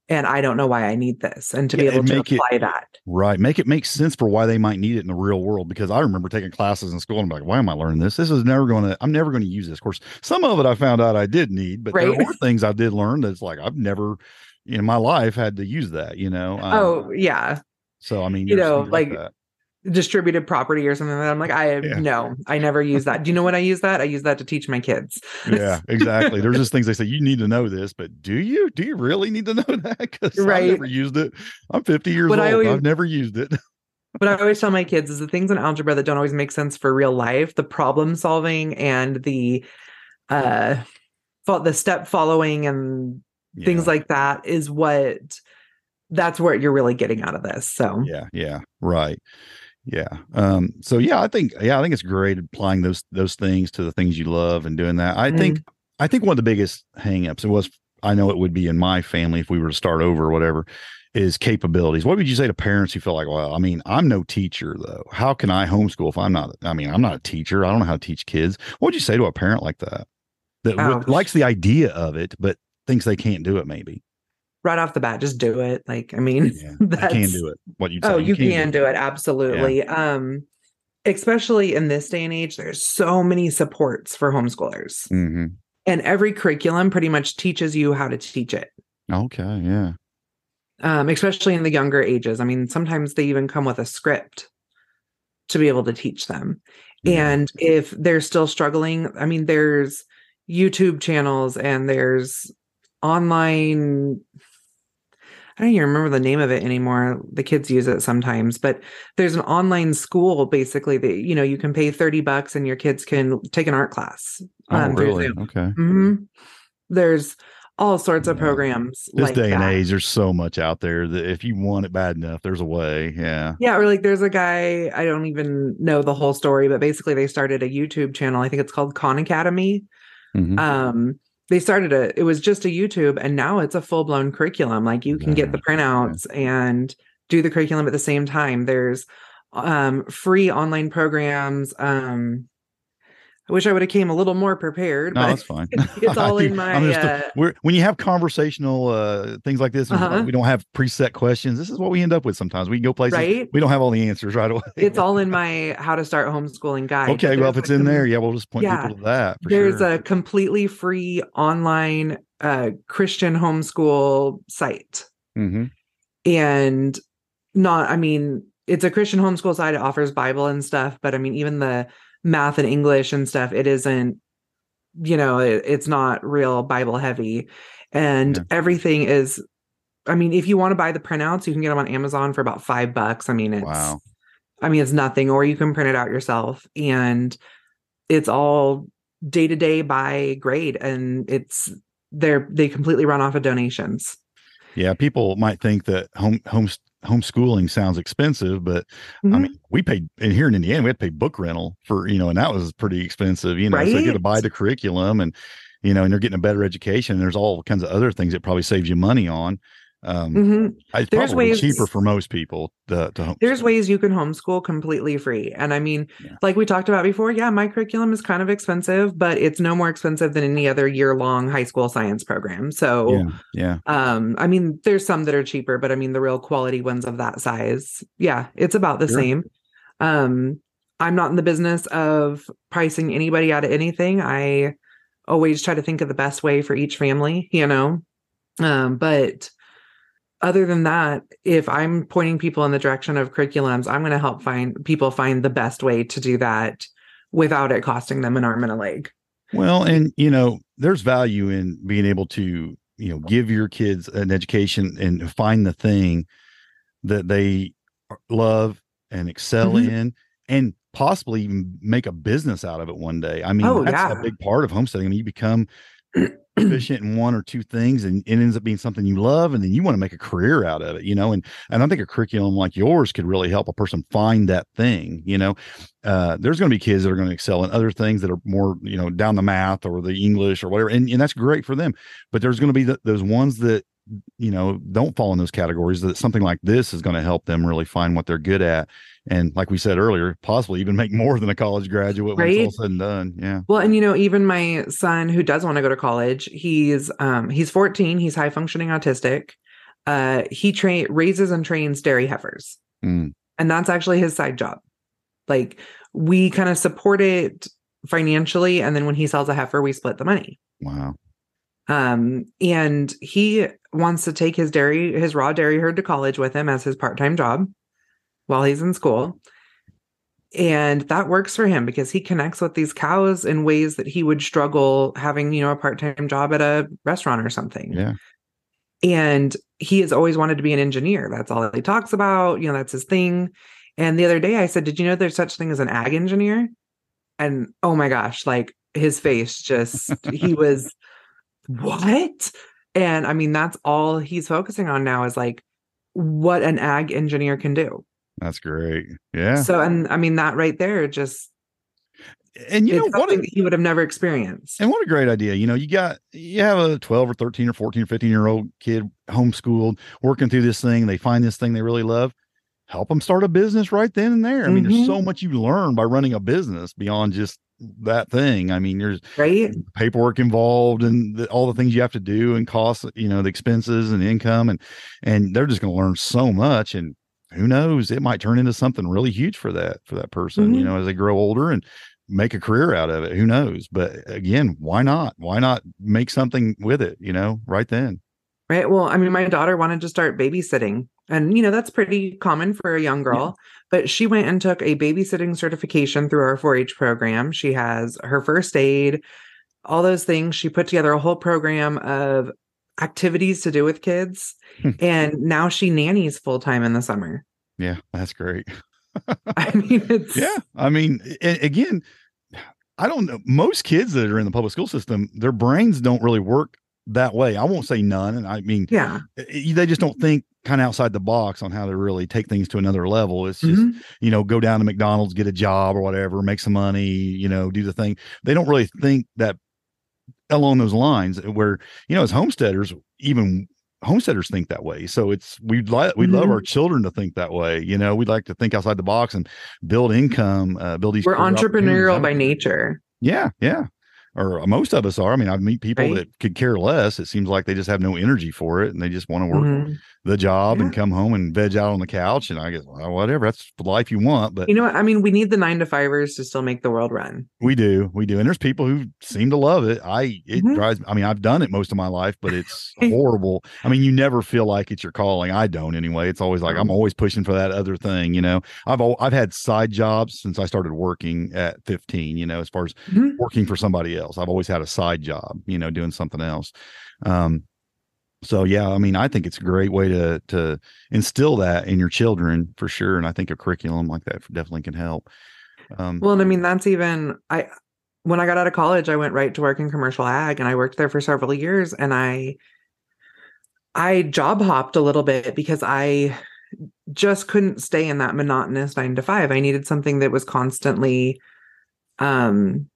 [SPEAKER 3] And I don't know why I need this. And to
[SPEAKER 2] Yeah,
[SPEAKER 3] be able to
[SPEAKER 2] make it-
[SPEAKER 3] apply that.
[SPEAKER 2] Right. Make it make sense for why they might need it in the real world. Because I remember taking classes in school and I'm like, why am I learning this? This is never going to, I'm never going to use this. Of course, some of it I found out I did need, but
[SPEAKER 3] Right.
[SPEAKER 2] there were things I did learn that's like, I've never in my life had to use that, you know? Um,
[SPEAKER 3] oh, yeah.
[SPEAKER 2] so I mean,
[SPEAKER 3] you know, like-
[SPEAKER 2] that.
[SPEAKER 3] Distributed property or something like that. I'm like, I
[SPEAKER 2] Yeah.
[SPEAKER 3] no, I never use that. Do you know what I use that? I use that to teach my kids. (laughs)
[SPEAKER 2] yeah, exactly. There's just things they say, you need to know this, but do you? Do you really need to know (laughs) that? Because I've never used it. I'm 50 years
[SPEAKER 3] But
[SPEAKER 2] old.
[SPEAKER 3] Always-
[SPEAKER 2] I've never used it. (laughs)
[SPEAKER 3] What I always tell my kids is the things in algebra that don't always make sense for real life, the problem solving and the uh the step following and things like that is what that's what you're really getting out of this. So
[SPEAKER 2] yeah yeah right yeah um so yeah i think yeah i think it's great applying those those things to the things you love and doing that. I think i think one of the biggest hangups it was i know it would be in my family if we were to start over or whatever is capabilities. What would you say to parents who feel like well i mean i'm no teacher though. How can i homeschool if i'm not i mean i'm not a teacher. I don't know how to teach kids. What would you say to a parent like that that likes the idea of it but thinks they can't do it maybe
[SPEAKER 3] right off the bat, just do it. Like, I mean,
[SPEAKER 2] yeah (laughs) i can do it what you
[SPEAKER 3] Oh, you can do it. Absolutely. Um, especially in this day and age, there's so many supports for homeschoolers.
[SPEAKER 2] hmm
[SPEAKER 3] And every curriculum pretty much teaches you how to teach it.
[SPEAKER 2] okay yeah
[SPEAKER 3] um, especially in the younger ages. I mean, sometimes they even come with a script to be able to teach them.
[SPEAKER 2] Yeah.
[SPEAKER 3] And if they're still struggling, I mean, there's YouTube channels and there's online. I don't even remember the name of it anymore. The kids use it sometimes, but there's an online school basically that you know you can pay 30 bucks and your kids can take an art class.
[SPEAKER 2] Oh,
[SPEAKER 3] um, through
[SPEAKER 2] really? Okay.
[SPEAKER 3] Mhm. There's all sorts of programs.
[SPEAKER 2] This
[SPEAKER 3] like
[SPEAKER 2] day and
[SPEAKER 3] that.
[SPEAKER 2] age, there's so much out there that if you want it bad enough, there's a way. Yeah.
[SPEAKER 3] Yeah, or like there's a guy, I don't even know the whole story, but basically they started a YouTube channel. I think it's called Khan Academy.
[SPEAKER 2] Mhm.
[SPEAKER 3] Um, they started a it was just a YouTube and now it's a full-blown curriculum. Like you can get the printouts and do the curriculum at the same time. There's um free online programs. Um I wish I would have came a little more prepared,
[SPEAKER 2] No,
[SPEAKER 3] but
[SPEAKER 2] that's fine. (laughs)
[SPEAKER 3] it's (laughs) all in my
[SPEAKER 2] I'm just
[SPEAKER 3] uh,
[SPEAKER 2] we're when you have conversational uh things like this,
[SPEAKER 3] Uh-huh.
[SPEAKER 2] we don't have preset questions. This is what we end up with sometimes. We can go places
[SPEAKER 3] Right?
[SPEAKER 2] we don't have all the answers right away.
[SPEAKER 3] it's all in my how to start homeschooling guide.
[SPEAKER 2] okay. Well, if it's
[SPEAKER 3] a
[SPEAKER 2] in there, yeah, we'll just point
[SPEAKER 3] Yeah.
[SPEAKER 2] people to that. For
[SPEAKER 3] there's
[SPEAKER 2] sure.
[SPEAKER 3] a completely free online uh Christian homeschool site.
[SPEAKER 2] Mhm.
[SPEAKER 3] and not i mean it's a christian homeschool site it offers bible and stuff but i mean even the math and english and stuff it isn't you know it, it's not real bible heavy and
[SPEAKER 2] Yeah.
[SPEAKER 3] everything is i mean if you want to buy the printouts you can get them on amazon for about five bucks i mean it's
[SPEAKER 2] Wow.
[SPEAKER 3] i mean it's nothing or you can print it out yourself and it's all day to day by grade and it's they're they completely run off of donations
[SPEAKER 2] Yeah, people might think that home home homeschooling sounds expensive, but I
[SPEAKER 3] Mhm.
[SPEAKER 2] mean, we paid in here in Indiana, we had to pay book rental for you know, and that was pretty expensive. You know, so you get to buy the curriculum, and you know, and they're getting a better education. And there's all kinds of other things that probably saves you money on. Um,
[SPEAKER 3] Mhm.
[SPEAKER 2] It's
[SPEAKER 3] There's
[SPEAKER 2] probably
[SPEAKER 3] ways-
[SPEAKER 2] cheaper for most people to, to
[SPEAKER 3] there's ways you can homeschool completely free. And I mean,
[SPEAKER 2] Yeah.
[SPEAKER 3] like we talked about before, yeah, my curriculum is kind of expensive, but it's no more expensive than any other year long high school science program. So,
[SPEAKER 2] Yeah, yeah,
[SPEAKER 3] um, I mean, there's some that are cheaper, but I mean, the real quality ones of that size, yeah, it's about the
[SPEAKER 2] Sure.
[SPEAKER 3] same. Um, I'm not in the business of pricing anybody out of anything. I always try to think of the best way for each family, you know. Um, but other than that, if I'm pointing people in the direction of curriculums, I'm going to help find people find the best way to do that without it costing them an arm and a leg.
[SPEAKER 2] Well, and you know, there's value in being able to, you know, give your kids an education and find the thing that they love and excel
[SPEAKER 3] Mhm.
[SPEAKER 2] in and possibly even make a business out of it one day. I mean,
[SPEAKER 3] Oh,
[SPEAKER 2] that's
[SPEAKER 3] yeah.
[SPEAKER 2] a big part of homesteading. I mean, you become (clears throat) efficient in one or two things and it ends up being something you love and then you want to make a career out of it, you know, and and I think a curriculum like yours could really help a person find that thing, you know. Uh, there's going to be kids that are going to excel in other things that are more, you know, down the math or the English or whatever, and, and that's great for them. But there's going to be th- those ones that, you know, don't fall in those categories. That something like this is going to help them really find what they're good at, and like we said earlier, possibly even make more than a college graduate when it's all
[SPEAKER 3] Right.
[SPEAKER 2] said and done. Yeah.
[SPEAKER 3] Well, and you know, even my son who does want to go to college, he's um he's 14, he's high functioning autistic. Uh he train raises and trains dairy heifers.
[SPEAKER 2] Mm.
[SPEAKER 3] And that's actually his side job. Like we kind of support it financially and then when he sells a heifer, we split the money.
[SPEAKER 2] Wow.
[SPEAKER 3] Um and he wants to take his dairy his raw dairy herd to college with him as his part-time job while he's in school. And that works for him because he connects with these cows in ways that he would struggle having, you know, a part-time job at a restaurant or something.
[SPEAKER 2] Yeah.
[SPEAKER 3] And he has always wanted to be an engineer. That's all he talks about, you know, that's his thing. And the other day I said, "Did you know there's such thing as an ag engineer?" And oh my gosh, like his face just he (laughs) was what? And I mean, that's all he's focusing on now is like what an ag engineer can do.
[SPEAKER 2] That's great. Yeah.
[SPEAKER 3] So, and I mean, that right there just
[SPEAKER 2] and you
[SPEAKER 3] it's
[SPEAKER 2] know what?
[SPEAKER 3] that he would have never experienced.
[SPEAKER 2] And what a great idea. You know, you got, you have a 12 or 13 or 14 or 15 year old kid homeschooled working through this thing. They find this thing they really love. Help them start a business right then and there. I mean,
[SPEAKER 3] Mhm.
[SPEAKER 2] there's so much you learn by running a business beyond just that thing. I mean, there's
[SPEAKER 3] Right?
[SPEAKER 2] paperwork involved and the, all the things you have to do and costs, you know, the expenses and income and, and they're just going to learn so much. And who knows, it might turn into something really huge for that, for that person, you
[SPEAKER 3] Mhm.
[SPEAKER 2] know, as they grow older and make a career out of it. Who knows? But again, why not? Why not make something with it, you know, right then?
[SPEAKER 3] Right. Well, I mean, my daughter wanted to start babysitting, and you know, that's pretty common for a young girl. But she went and took a babysitting certification through our 4 H program. She has her first aid, all those things. She put together a whole program of activities to do with kids.
[SPEAKER 2] Hmm.
[SPEAKER 3] and now she nannies full time in the summer.
[SPEAKER 2] Yeah, that's great. (laughs)
[SPEAKER 3] I (laughs) mean, it's
[SPEAKER 2] Yeah, I mean, a- again, I don't know. Most kids that are in the public school system, their brains don't really work that way. I won't say none, and I mean,
[SPEAKER 3] yeah.
[SPEAKER 2] they just don't think kind of outside the box on how to really take things to another level. It's just
[SPEAKER 3] Mhm.
[SPEAKER 2] you know go down to McDonald's, get a job or whatever, make some money, you know, do the thing. They don't really think that along those lines. Where you know, as homesteaders, even homesteaders think that way. So it's we'd like we would love our children to think that way. You know, we'd like to think outside the box and build income, uh, build these.
[SPEAKER 3] We're entrepreneurial by nature.
[SPEAKER 2] Yeah, yeah. Or most of us are. I mean, I meet people
[SPEAKER 3] Right.
[SPEAKER 2] that could care less. It seems like they just have no energy for it, and they just want to work
[SPEAKER 3] Mhm.
[SPEAKER 2] the job and come home and veg out on the couch. And I guess well, whatever, that's the life you want. But
[SPEAKER 3] You know what? I mean, we need the nine to fivers to still make the world run.
[SPEAKER 2] we do, we do. And there's people who seem to love it. I it
[SPEAKER 3] Mhm.
[SPEAKER 2] drives. I mean, I've done it most of my life, but it's (laughs) horrible. I mean, you never feel like it's your calling. I don't anyway. It's always like I'm always pushing for that other thing. You know, I've I've had side jobs since I started working at 15. You know, as far as
[SPEAKER 3] Mhm.
[SPEAKER 2] working for somebody else. I've always had a side job, you know, doing something else. Um, so yeah, I mean, I think it's a great way to to instill that in your children for sure, and I think a curriculum like that definitely can help. Um,
[SPEAKER 3] Well, and I mean, that's even I when I got out of college, I went right to work in commercial ag and I worked there for several years and I I job hopped a little bit because I just couldn't stay in that monotonous 9 to 5. I needed something that was constantly um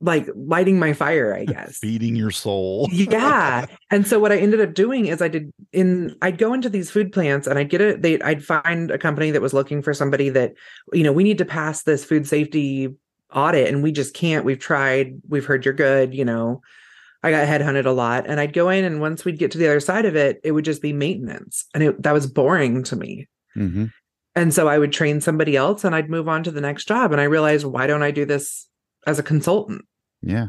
[SPEAKER 3] like lighting my fire, I (laughs) guess.
[SPEAKER 2] feeding your soul.
[SPEAKER 3] yeah. (laughs) And so what i ended up doing is i did in i'd go into these food plants and i'd get it they i'd find a company that was looking for somebody that you know we need to pass this food safety audit and we just can't. We've tried we've heard you're good you know. I got headhunted a lot and i'd go in and once we'd get to the other side of it it would just be maintenance and it, that was boring to me.
[SPEAKER 2] Hmm
[SPEAKER 3] and so i would train somebody else and i'd move on to the next job and i realized why don't i do this as a consultant
[SPEAKER 2] Yeah,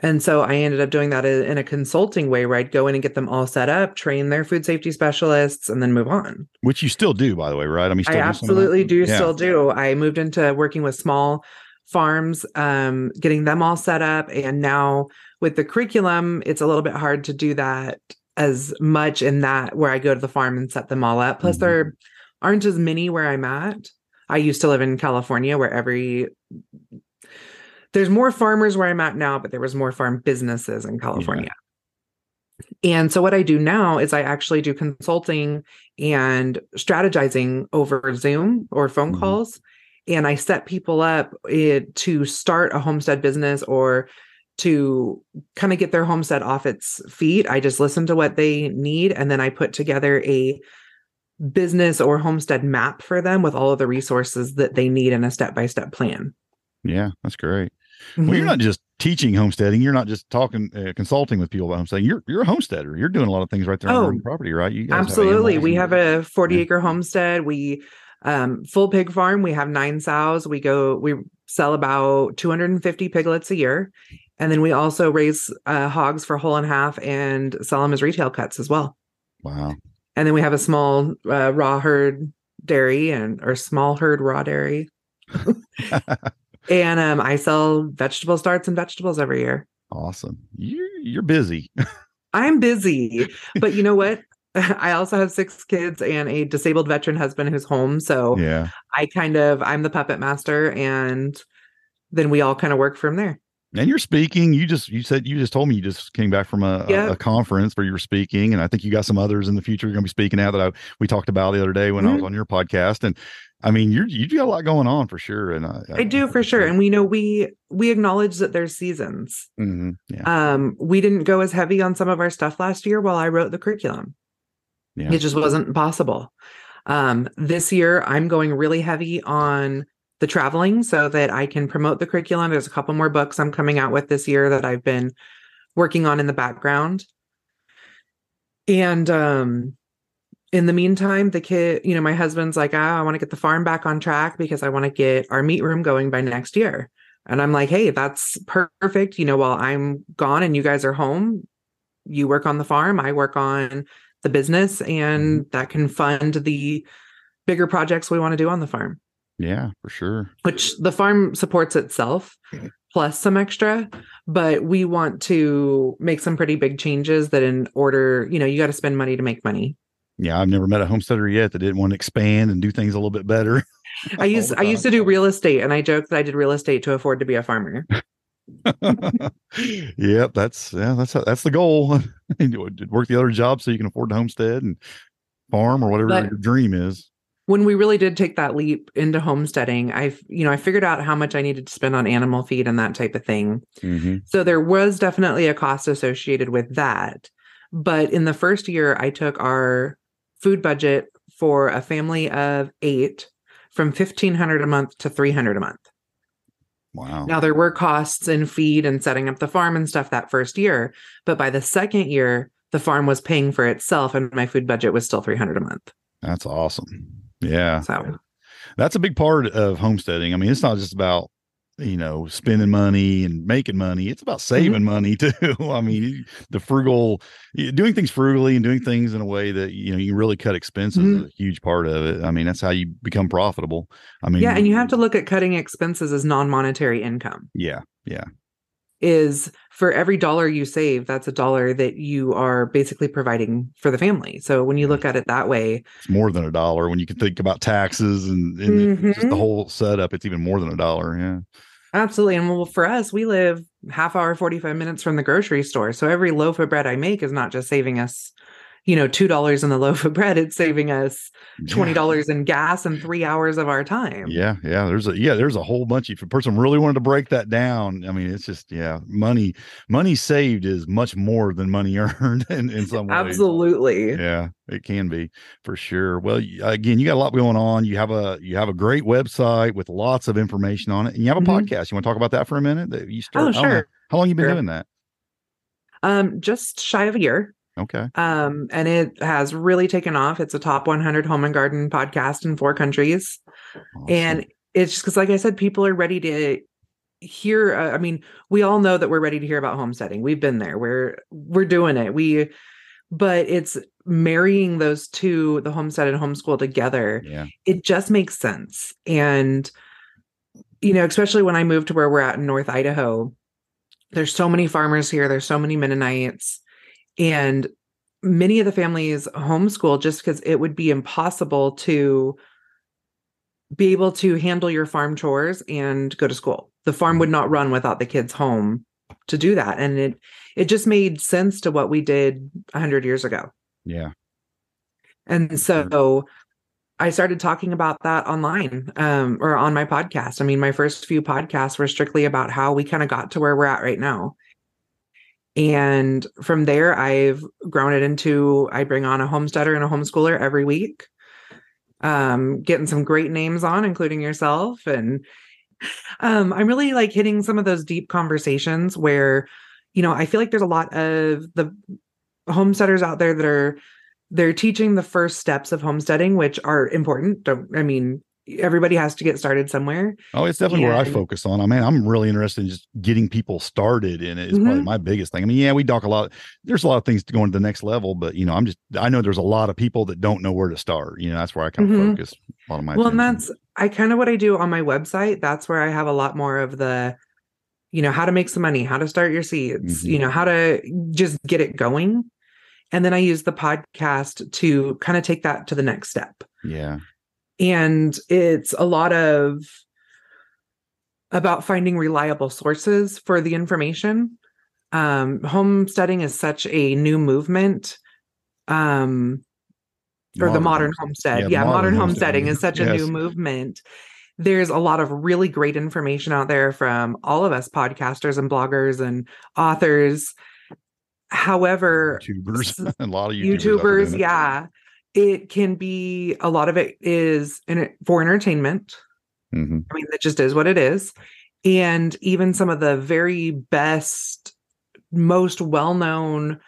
[SPEAKER 3] and so I ended up doing that in a consulting way where I'd go in and get them all set up, train their food safety specialists, and then move on.
[SPEAKER 2] which you still do, by the way, right? I mean,
[SPEAKER 3] I
[SPEAKER 2] do some of that?
[SPEAKER 3] absolutely do
[SPEAKER 2] Yeah.
[SPEAKER 3] still do. I moved into working with small farms, um, getting them all set up. And now with the curriculum, it's a little bit hard to do that as much in that where I go to the farm and set them all up. Plus,
[SPEAKER 2] Mhm.
[SPEAKER 3] there aren't as many where I'm at. I used to live in California where every there's more farmers where I'm at now, but there was more farm businesses in California. And so what I do now is I actually do consulting and strategizing over Zoom or phone
[SPEAKER 2] Mhm.
[SPEAKER 3] calls. And I set people up eh, to start a homestead business or to kind of get their homestead off its feet. I just listen to what they need and then I put together a business or homestead map for them with all of the resources that they need in a step by step plan.
[SPEAKER 2] Yeah, that's great. Well, you're
[SPEAKER 3] Mhm.
[SPEAKER 2] not just teaching homesteading. You're not just talking, uh, consulting with people about homesteading. You're you're a homesteader. You're doing a lot of things right there on your
[SPEAKER 3] Oh,
[SPEAKER 2] property, right? You guys have
[SPEAKER 3] Absolutely. We have a 40
[SPEAKER 2] Yeah.
[SPEAKER 3] acre homestead. We um full pig farm. We have nine sows. We go we sell about 250 piglets a year. And then we also raise uh, hogs for whole and half and sell them as retail cuts as well.
[SPEAKER 2] Wow.
[SPEAKER 3] And then we have a small uh, raw herd dairy and or small herd raw dairy. (laughs) (laughs) and um I sell vegetable starts and vegetables every year.
[SPEAKER 2] Awesome. You're you're busy.
[SPEAKER 3] I'm busy, (laughs) but you know what? (laughs) I also have six kids and a disabled veteran husband who's home. So
[SPEAKER 2] yeah.
[SPEAKER 3] I kind of I'm the puppet master and then we all kind of work from there.
[SPEAKER 2] And you're speaking. You just you said you just told me you just came back from a, a- a, conference where you were speaking, and I think you got some others in the future you're going to be speaking at that I we talked about the other day when I was
[SPEAKER 3] Mhm.
[SPEAKER 2] on your podcast. And I mean, you're you got a lot going on for sure. And I,
[SPEAKER 3] I do for sure. And we know we we acknowledge that there's seasons.
[SPEAKER 2] Mhm. yeah,
[SPEAKER 3] Um we didn't go as heavy on some of our stuff last year while I wrote the curriculum.
[SPEAKER 2] yeah,
[SPEAKER 3] It just wasn't possible. Um this year I'm going really heavy on the traveling so that I can promote the curriculum. There's a couple more books I'm coming out with this year that I've been working on in the background. And um in the meantime, the kid, you know, my husband's like, ah, I want to get the farm back on track because I want to get our meat room going by next year. And I'm like, hey, that's perfect. You know, while I'm gone and you guys are home, you work on the farm, I work on the business, and that can fund the bigger projects we want to do on the farm,
[SPEAKER 2] yeah, for sure.
[SPEAKER 3] which the farm supports itself. plus some extra, but we want to make some pretty big changes that in order, you know, you got to spend money to make money.
[SPEAKER 2] Yeah, I've never met a homesteader yet that didn't want to expand and do things a little bit better. (laughs)
[SPEAKER 3] I used I used to do real estate and I joked that I did real estate to afford to be a farmer. (laughs)
[SPEAKER 2] yep, that's yeah, that's that's the goal. (laughs) Work the other job so you can afford to homestead and farm or whatever but your dream is.
[SPEAKER 3] When we really did take that leap into homesteading, I you know I figured out how much I needed to spend on animal feed and that type of thing. Mm-hmm. So there was definitely a cost associated with that. But in the first year, I took our food budget for a family of eight from 1500 a month to 300 a month.
[SPEAKER 2] Wow.
[SPEAKER 3] Now there were costs in feed and setting up the farm and stuff that first year, but by the second year, the farm was paying for itself and my food budget was still 300 a month.
[SPEAKER 2] That's awesome. Yeah.
[SPEAKER 3] So
[SPEAKER 2] that's a big part of homesteading. I mean, it's not just about you know spending money and making money it's about mm-hmm. saving mm-hmm. money (laughs) too i mean the frugal doing things frugally and doing things in a way that you know you really cut expenses mm-hmm. is a huge part of it i mean that's how you become profitable i mean
[SPEAKER 3] yeah and you have to look at cutting expenses as non-monetary income
[SPEAKER 2] yeah yeah
[SPEAKER 3] is for every dollar you save that's a dollar that you are basically providing for the family so when you look at it that way
[SPEAKER 2] it's more than a dollar when you can think about taxes and, and mm-hmm. just the mm-hmm. whole setup it's even more than a dollar yeah
[SPEAKER 3] absolutely and well for us we live half hour 45 minutes from the grocery store so every loaf of bread i make is not just saving us you know, two dollars in the loaf of bread, it's saving us twenty dollars yeah. in gas and three hours of our time.
[SPEAKER 2] Yeah, yeah. There's a yeah, there's a whole bunch. If a person really wanted to break that down, I mean, it's just yeah, money money saved is much more than money (laughs) earned in, in some ways.
[SPEAKER 3] Absolutely.
[SPEAKER 2] Yeah, it can be for sure. Well, again, you got a lot going on. You have a you have a great website with lots of information on it, and you have a mm-hmm. podcast. You want to talk about that for a minute? That you
[SPEAKER 3] start. Oh, sure.
[SPEAKER 2] How long you been sure. doing that?
[SPEAKER 3] Um, just shy of a year.
[SPEAKER 2] Okay.
[SPEAKER 3] Um, and it has really taken off. It's a top 100 home and garden podcast in four countries. Awesome. And it's just because, like I said, people are ready to hear. Uh, I mean, we all know that we're ready to hear about homesteading. We've been there. We're we're doing it. We, but it's marrying those two, the homestead and homeschool together.
[SPEAKER 2] Yeah.
[SPEAKER 3] It just makes sense. And you know, especially when I moved to where we're at in North Idaho, there's so many farmers here. There's so many Mennonites and many of the families homeschool just because it would be impossible to be able to handle your farm chores and go to school. The farm would not run without the kids home to do that. And it it just made sense to what we did 100 years ago.
[SPEAKER 2] Yeah.
[SPEAKER 3] And so I started talking about that online um, or on my podcast. I mean, my first few podcasts were strictly about how we kind of got to where we're at right now. And from there, I've grown it into I bring on a homesteader and a homeschooler every week. Um, getting some great names on, including yourself. And um, I'm really like hitting some of those deep conversations where, you know, I feel like there's a lot of the homesteaders out there that are they're teaching the first steps of homesteading, which are important. Don't I mean everybody has to get started somewhere.
[SPEAKER 2] Oh, it's definitely and, where I focus on. I mean, I'm really interested in just getting people started in it is mm-hmm. probably my biggest thing. I mean, yeah, we talk a lot. There's a lot of things to go into the next level, but you know, I'm just I know there's a lot of people that don't know where to start. You know, that's where I kind of mm-hmm. focus a lot of my
[SPEAKER 3] Well, attention. and that's I kind of what I do on my website. That's where I have a lot more of the you know, how to make some money, how to start your seeds, mm-hmm. you know, how to just get it going. And then I use the podcast to kind of take that to the next step.
[SPEAKER 2] Yeah
[SPEAKER 3] and it's a lot of about finding reliable sources for the information. Um, homesteading is such a new movement um, or modern the modern homestead. yeah, yeah modern, modern homesteading, is such yes. a new movement. There's a lot of really great information out there from all of us podcasters and bloggers and authors. However
[SPEAKER 2] youtubers. (laughs) a lot of
[SPEAKER 3] youtubers, YouTubers yeah it can be a lot of it is in it for entertainment. Mm-hmm. I mean, that just is what it is. And even some of the very best, most well known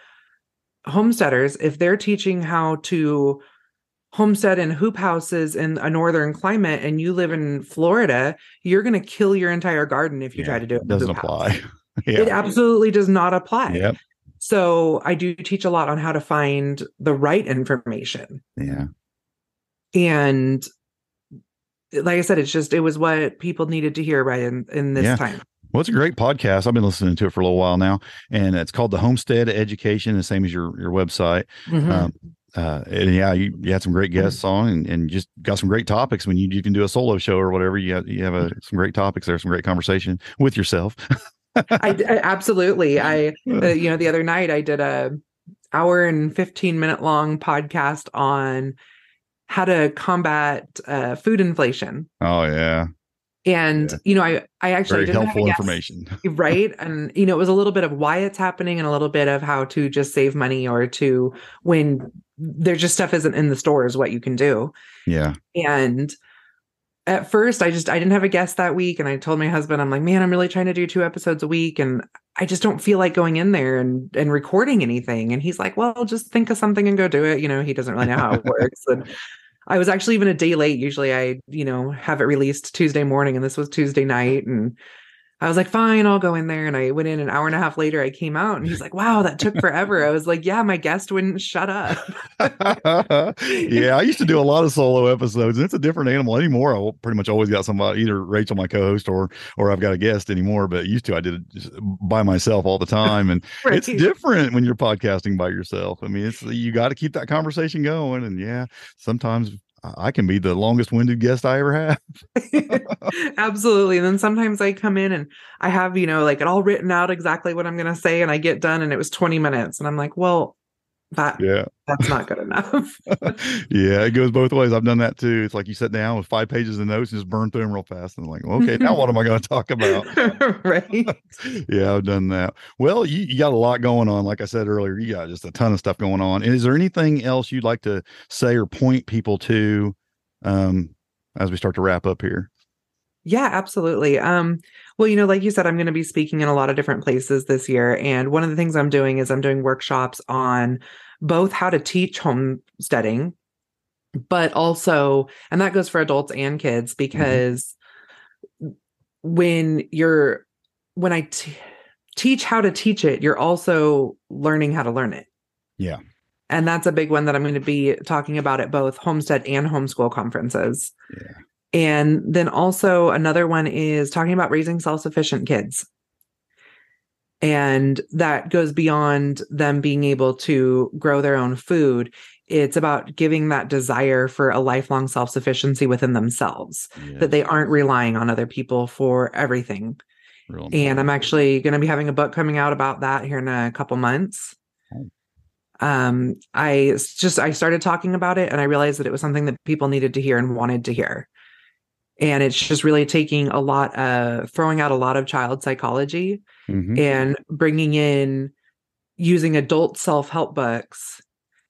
[SPEAKER 3] homesteaders, if they're teaching how to homestead in hoop houses in a northern climate and you live in Florida, you're going to kill your entire garden if you yeah, try to do it.
[SPEAKER 2] it doesn't apply. (laughs)
[SPEAKER 3] yeah. It absolutely does not apply.
[SPEAKER 2] Yep.
[SPEAKER 3] So I do teach a lot on how to find the right information.
[SPEAKER 2] Yeah.
[SPEAKER 3] And like I said, it's just it was what people needed to hear right in, in this
[SPEAKER 2] yeah.
[SPEAKER 3] time.
[SPEAKER 2] Well, it's a great podcast. I've been listening to it for a little while now, and it's called the Homestead Education, the same as your your website.
[SPEAKER 3] Mhm.
[SPEAKER 2] Um, uh, and yeah, you, you had some great guests on, and, and just got some great topics. When you you can do a solo show or whatever, you have, you have a, some great topics there, some great conversation with yourself. (laughs)
[SPEAKER 3] I, I- absolutely. (laughs) I uh, you know the other night I did a hour and 15 minute long podcast on how to combat uh, food inflation.
[SPEAKER 2] oh yeah,
[SPEAKER 3] And
[SPEAKER 2] Yeah.
[SPEAKER 3] you know I I actually
[SPEAKER 2] very
[SPEAKER 3] didn't
[SPEAKER 2] helpful
[SPEAKER 3] guest,
[SPEAKER 2] information. (laughs)
[SPEAKER 3] right? And you know it was a little bit of why it's happening and a little bit of how to just save money or to when there's just stuff isn't in the stores what you can do.
[SPEAKER 2] Yeah,
[SPEAKER 3] And at first, I just I didn't have a guest that week, and I told my husband, I'm like, man, I'm really trying to do two episodes a week, and I just don't feel like going in there and and recording anything. And he's like, well, just think of something and go do it. You know, he doesn't really know how it (laughs) works. And I was actually even a day late. Usually, I you know have it released Tuesday morning, and this was Tuesday night, and I was like, fine, I'll go in there. And I went in an hour and a half later. I came out, and he's like, wow, that took forever. I was like, yeah, my guest wouldn't shut up. (laughs)
[SPEAKER 2] yeah, I used to do a lot of solo episodes, and it's a different animal anymore. I pretty much always got somebody, either Rachel, my co-host, or or I've got a guest anymore. But used to, I did it just by myself all the time, and (laughs) it's different when you're podcasting by yourself. I mean, it's you got to keep that conversation going, and yeah, sometimes I can be the longest-winded guest I ever have. (laughs) (laughs)
[SPEAKER 3] Absolutely. And then sometimes I come in and I have, you know, like it all written out exactly what I'm going to say and I get done and it was 20 minutes and I'm like, well, that
[SPEAKER 2] Yeah,
[SPEAKER 3] that's not good enough. (laughs)
[SPEAKER 2] yeah, it goes both ways. I've done that too. It's like you sit down with five pages of notes and just burn through them real fast, and like, okay, now what am I going to talk about? (laughs)
[SPEAKER 3] right. (laughs)
[SPEAKER 2] yeah, I've done that. Well, you, you got a lot going on. Like I said earlier, you got just a ton of stuff going on. And is there anything else you'd like to say or point people to um, as we start to wrap up here?
[SPEAKER 3] Yeah, absolutely. Um, well, you know, like you said, I'm going to be speaking in a lot of different places this year. And one of the things I'm doing is I'm doing workshops on both how to teach homesteading, but also, and that goes for adults and kids because when you're, when I t- teach how to teach it, you're also learning how to learn it.
[SPEAKER 2] Yeah.
[SPEAKER 3] And that's a big one that I'm going to be talking about at both homestead and homeschool conferences.
[SPEAKER 2] Yeah.
[SPEAKER 3] And then also another one is talking about raising self-sufficient kids. And that goes beyond them being able to grow their own food. It's about giving that desire for a lifelong self-sufficiency within themselves, that they aren't relying on other people for everything.
[SPEAKER 2] Real
[SPEAKER 3] And
[SPEAKER 2] important.
[SPEAKER 3] I'm actually going to be having a book coming out about that here in a couple months. Um, I just I started talking about it and I realized that it was something that people needed to hear and wanted to hear. And it's just really taking a lot uh throwing out a lot of child psychology
[SPEAKER 2] Mhm.
[SPEAKER 3] and bringing in using adult self-help books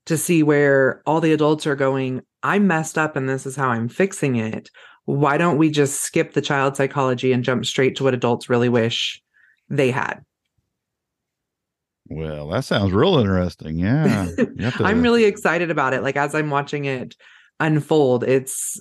[SPEAKER 3] to see where all the adults are going, I'm messed up and this is how I'm fixing it. Why don't we just skip the child psychology and jump straight to what adults really wish they had?
[SPEAKER 2] Well, that sounds real interesting. Yeah. (laughs) To-
[SPEAKER 3] I'm really excited about it. Like as I'm watching it unfold, it's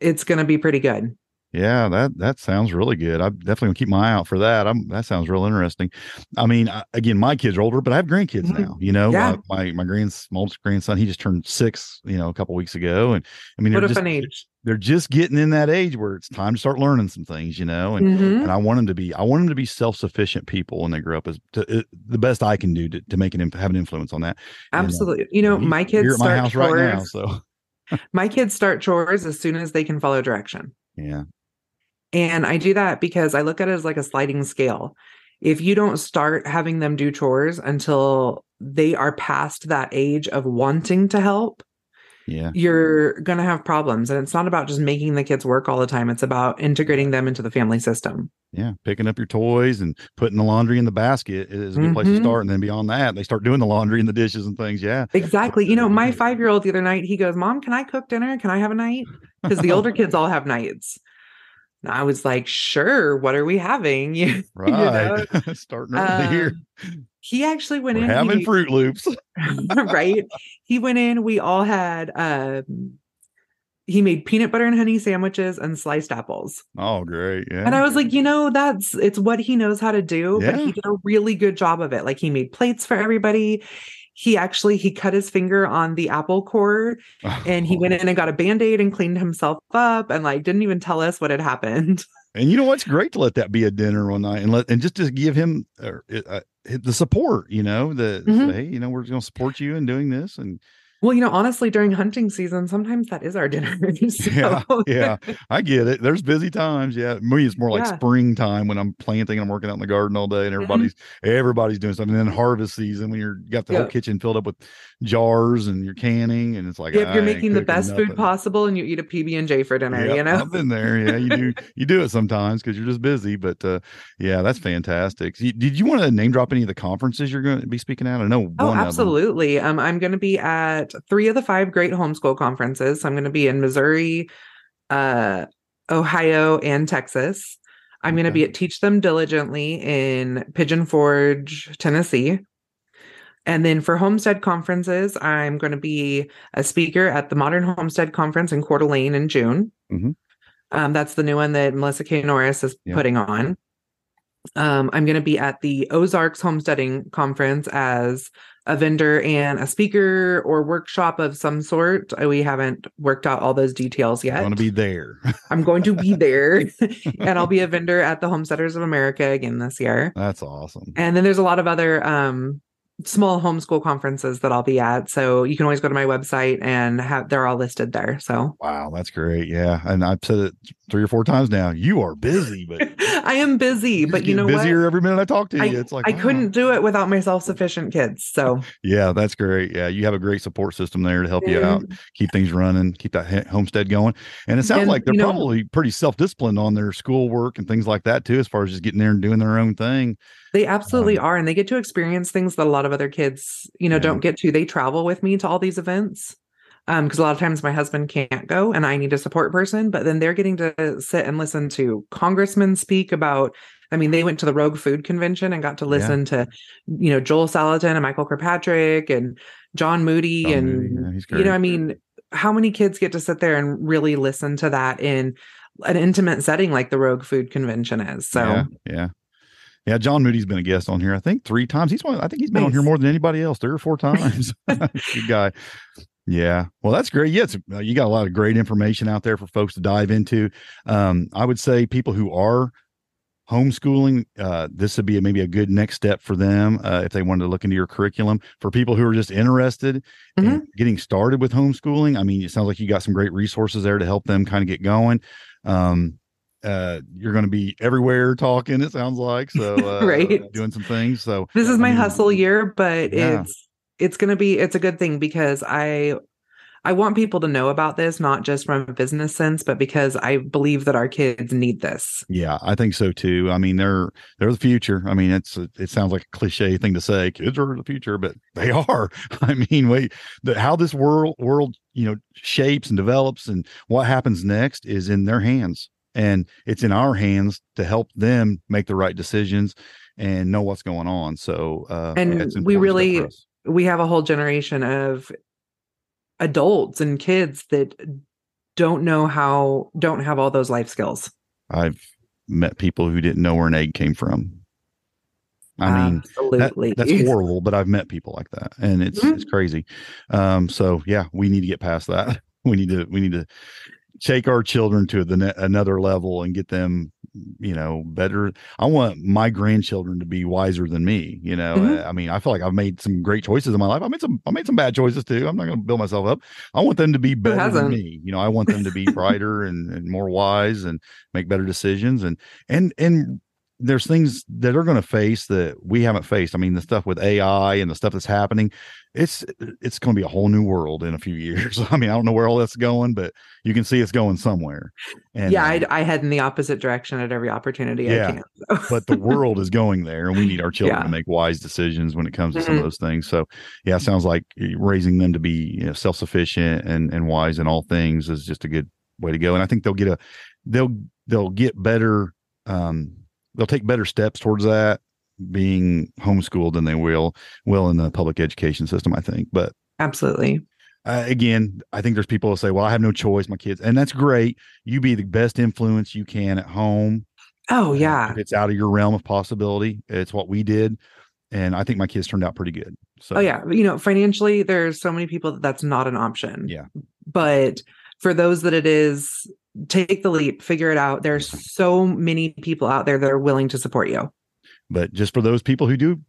[SPEAKER 3] it's going to be pretty good.
[SPEAKER 2] Yeah, that that sounds really good. I'm definitely keep my eye out for that. I'm that sounds real interesting. I mean, I, again, my kids are older, but I have grandkids
[SPEAKER 3] Mhm.
[SPEAKER 2] now. You know,
[SPEAKER 3] Yeah.
[SPEAKER 2] my my, my grands, my oldest grandson, he just turned six. You know, a couple weeks ago, and I mean,
[SPEAKER 3] What
[SPEAKER 2] they're
[SPEAKER 3] a
[SPEAKER 2] just
[SPEAKER 3] fun age.
[SPEAKER 2] they're just getting in that age where it's time to start learning some things. You know, and
[SPEAKER 3] Mhm.
[SPEAKER 2] and I want them to be I want them to be self sufficient people when they grow up as to, uh, the best I can do to, to make an have an influence on that. you know.
[SPEAKER 3] Absolutely. You know, my
[SPEAKER 2] you're
[SPEAKER 3] kids
[SPEAKER 2] at my house
[SPEAKER 3] chores.
[SPEAKER 2] right now, so
[SPEAKER 3] My kids start chores as soon as they can follow direction.
[SPEAKER 2] yeah,
[SPEAKER 3] And I do that because I look at it as like a sliding scale. If you don't start having them do chores until they are past that age of wanting to help,
[SPEAKER 2] yeah,
[SPEAKER 3] you're going to have problems. And it's not about just making the kids work all the time, it's about integrating them into the family system.
[SPEAKER 2] yeah. Picking up your toys and putting the laundry in the basket is a good place to
[SPEAKER 3] Mhm.
[SPEAKER 2] start. And then beyond that, they start doing the laundry and the dishes and things. Yeah,
[SPEAKER 3] Exactly. You know, my five year old the other night, he goes, Mom, can I cook dinner? Can I have a night? Because the older kids all have nights. And I was like, Sure. What are we having? (laughs) You,
[SPEAKER 2] right. (laughs) Starting early here.
[SPEAKER 3] He actually went
[SPEAKER 2] We're
[SPEAKER 3] in.
[SPEAKER 2] having
[SPEAKER 3] he-
[SPEAKER 2] Fruit Loops. (laughs)
[SPEAKER 3] right? He went in. We all had. Um, he made peanut butter and honey sandwiches and sliced apples,
[SPEAKER 2] Oh, great. Yeah.
[SPEAKER 3] and I was like, you know, that's it's what he knows how to do. But he did a really good job of it. Like he made plates for everybody. He actually he cut his finger on the apple core, (laughs) and he went in and got a band aid and cleaned himself up, and like didn't even tell us what had happened.
[SPEAKER 2] And you know what's great to let that be a dinner one night and let and just to give him uh, uh, the support. You know, the
[SPEAKER 3] Mhm.
[SPEAKER 2] hey, you know, we're going to support you in doing this, and
[SPEAKER 3] Well, you know, honestly, during hunting season, sometimes that is our dinner. (laughs) (laughs) So-
[SPEAKER 2] Yeah, yeah, (laughs) I get it. There's busy times. Yeah, me, it's more like
[SPEAKER 3] Yeah.
[SPEAKER 2] springtime when I'm planting and I'm working out in the garden all day, and everybody's everybody's doing something. And then harvest season when you're got the whole kitchen filled up with jars and you're canning, and it's like
[SPEAKER 3] Yep, you're making the best food possible and you eat a PB and J for dinner,
[SPEAKER 2] Yep,
[SPEAKER 3] you know?
[SPEAKER 2] I've been there. Yeah, you do. You do it sometimes because you're just busy. But uh, yeah, that's fantastic. Did you want to name drop any of the conferences you're going to be speaking at? I know
[SPEAKER 3] Oh,
[SPEAKER 2] one
[SPEAKER 3] absolutely. Um, I'm going to be at three of the five great homeschool conferences. I'm going to be in Missouri, uh, Ohio, and Texas. I'm going to be at Teach Them Diligently in Pigeon Forge, Tennessee. And then for homestead conferences, I'm going to be a speaker at the Modern Homestead Conference in Coeur d'Alene in June.
[SPEAKER 2] Mhm.
[SPEAKER 3] Um, that's the new one that Melissa K. Norris is
[SPEAKER 2] Yeah.
[SPEAKER 3] putting on. Um, I'm going to be at the Ozarks Homesteading Conference as a vendor and a speaker or workshop of some sort. We haven't worked out all those details yet. (laughs)
[SPEAKER 2] I'm going to be there.
[SPEAKER 3] I'm going to be there, and I'll be a vendor at the Homesteaders of America again this year.
[SPEAKER 2] that's awesome.
[SPEAKER 3] And then there's a lot of other um, small homeschool conferences that I'll be at. So you can always go to my website and have they're all listed there. So
[SPEAKER 2] Wow, that's great. Yeah, and I've said it three or four times now. You are busy, but (laughs)
[SPEAKER 3] I am busy, but you know
[SPEAKER 2] busier
[SPEAKER 3] what?
[SPEAKER 2] every minute I talk to you.
[SPEAKER 3] I,
[SPEAKER 2] it's like
[SPEAKER 3] I
[SPEAKER 2] wow.
[SPEAKER 3] couldn't do it without my self-sufficient kids. So (laughs)
[SPEAKER 2] Yeah, that's great. Yeah, you have a great support system there to help you out, keep things running, keep that homestead going. And it sounds
[SPEAKER 3] And,
[SPEAKER 2] like they're
[SPEAKER 3] you know-
[SPEAKER 2] probably pretty self-disciplined on their schoolwork and things like that too, as far as just getting there and doing their own thing.
[SPEAKER 3] They absolutely
[SPEAKER 2] Um,
[SPEAKER 3] are. And they get to experience things that a lot of other kids, you know,
[SPEAKER 2] Yeah.
[SPEAKER 3] don't get to. They travel with me to all these events. Um, because a lot of times my husband can't go and I need a support person, but then they're getting to sit and listen to congressmen speak about. I mean, they went to the Rogue Food Convention and got to
[SPEAKER 2] Yeah.
[SPEAKER 3] listen to, you know, Joel Salatin and Michael Kilpatrick and John Moody
[SPEAKER 2] John
[SPEAKER 3] and
[SPEAKER 2] Moody, yeah,
[SPEAKER 3] you know. I mean, how many kids get to sit there and really listen to that in an intimate setting like the Rogue Food Convention is? So
[SPEAKER 2] yeah, yeah. Yeah, John Moody's been a guest on here. I think three times. He's one. I think he's been on here more than anybody else, three or four (laughs) times. (laughs) Good guy. Yeah. Well, that's great. Yeah, it's, uh, you got a lot of great information out there for folks to dive into. Um, I would say people who are homeschooling, uh, this would be a, maybe a good next step for them uh, if they wanted to look into your curriculum. For people who are just interested in getting started with homeschooling, I mean, it sounds like you got some great resources there to help them kind of get going. Um, uh, you're going to be everywhere talking. It sounds like so, (laughs) uh,
[SPEAKER 3] Right.
[SPEAKER 2] Doing some things. So
[SPEAKER 3] this is
[SPEAKER 2] I
[SPEAKER 3] my
[SPEAKER 2] mean,
[SPEAKER 3] hustle year but
[SPEAKER 2] Yeah.
[SPEAKER 3] it's it's going to be it's a good thing because i i want people to know about this not just from a business sense but because i believe that our kids need this
[SPEAKER 2] Yeah, I think so too. I mean, they're they're the future. I mean, it's it sounds like a cliche thing to say, kids are the future, but (laughs) they are. (laughs) I mean, wait, the, how this world world you know shapes and develops, and what happens next is in their hands, and it's in our hands to help them make the right decisions and know what's going on. So, uh,
[SPEAKER 3] And we really- we have a whole generation of adults and kids that don't know how don't have all those life skills
[SPEAKER 2] I've met people who didn't know where an egg came from. I mean, that, that's (laughs) horrible but i've met people like that and it's
[SPEAKER 3] Mhm.
[SPEAKER 2] it's crazy um so yeah we need to get past that (laughs) we need to we need to take our children to the ne- another level and get them you know better. I want my grandchildren to be wiser than me you know
[SPEAKER 3] Mhm.
[SPEAKER 2] i mean i feel like i've made some great choices in my life. I made some i made some bad choices too. I'm not going to build myself up. I want them to be better than me. You know i want them to be (laughs) brighter and, and more wise and make better decisions and and and there's things that are going to face that we haven't faced. I mean, the stuff with AI and the stuff that's happening, it's it's going to be a whole new world in a few (laughs) years. I mean, I don't know where all that's going, but you can see it's going somewhere. And
[SPEAKER 3] yeah
[SPEAKER 2] uh,
[SPEAKER 3] I, I head in the opposite direction at every opportunity
[SPEAKER 2] Yeah.
[SPEAKER 3] i can (laughs) so.
[SPEAKER 2] but the world is going there, and we need our children
[SPEAKER 3] Yeah.
[SPEAKER 2] to make wise decisions when it comes to some of
[SPEAKER 3] Mhm.
[SPEAKER 2] those things. So, yeah, it sounds like raising them to be you know, self sufficient and and wise in all things is just a good way to go. And I think they'll get a they'll they'll get better. Um, they'll take better steps towards that being homeschooled than they will will in the public education system. I think, but
[SPEAKER 3] absolutely
[SPEAKER 2] uh, again, I think there's people who say, "Well, I have no choice, my kids," and that's great. You be the best influence you can at home.
[SPEAKER 3] oh yeah
[SPEAKER 2] if it's out of your realm of possibility. It's what we did, and I think my kids turned out pretty good. So
[SPEAKER 3] Oh yeah, you know, financially, there's so many people that that's not an option.
[SPEAKER 2] Yeah.
[SPEAKER 3] But for those that it is, take the leap, figure it out. There's so many people out there that are willing to support you.
[SPEAKER 2] But just for those people who do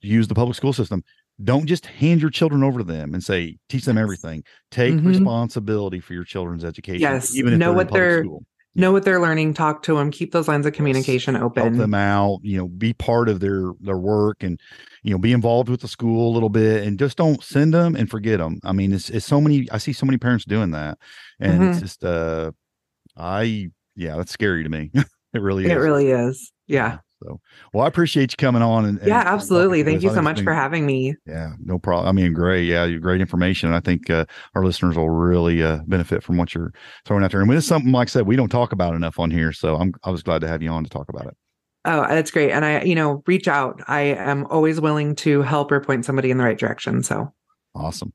[SPEAKER 2] use the public school system, don't just hand your children over to them and say, teach them everything. Take
[SPEAKER 3] Mhm.
[SPEAKER 2] responsibility for your children's education.
[SPEAKER 3] Yes,
[SPEAKER 2] Even if
[SPEAKER 3] know
[SPEAKER 2] they're in
[SPEAKER 3] what they're-
[SPEAKER 2] school.
[SPEAKER 3] Know what they're learning, talk to them, keep those lines of communication
[SPEAKER 2] help
[SPEAKER 3] open.
[SPEAKER 2] Help them out you know be part of their their work and you know be involved with the school a little bit and just don't send them and forget them i mean it's, it's so many i see so many parents doing that and it's
[SPEAKER 3] Mhm.
[SPEAKER 2] just uh i yeah that's scary to me (laughs) it really is
[SPEAKER 3] It really is. Yeah.
[SPEAKER 2] so well i appreciate you coming on and, and
[SPEAKER 3] Yeah, absolutely. Thank you so much
[SPEAKER 2] it's
[SPEAKER 3] for having me.
[SPEAKER 2] yeah no problem i mean great yeah you great information And i think uh, our listeners will really uh, benefit from what you're throwing out there and it's something like i said we don't talk about enough on here so i'm i was glad to have you on to talk about it
[SPEAKER 3] Oh, that's great. And I, you know, reach out. I am always willing to help or point somebody in the right direction. So
[SPEAKER 2] awesome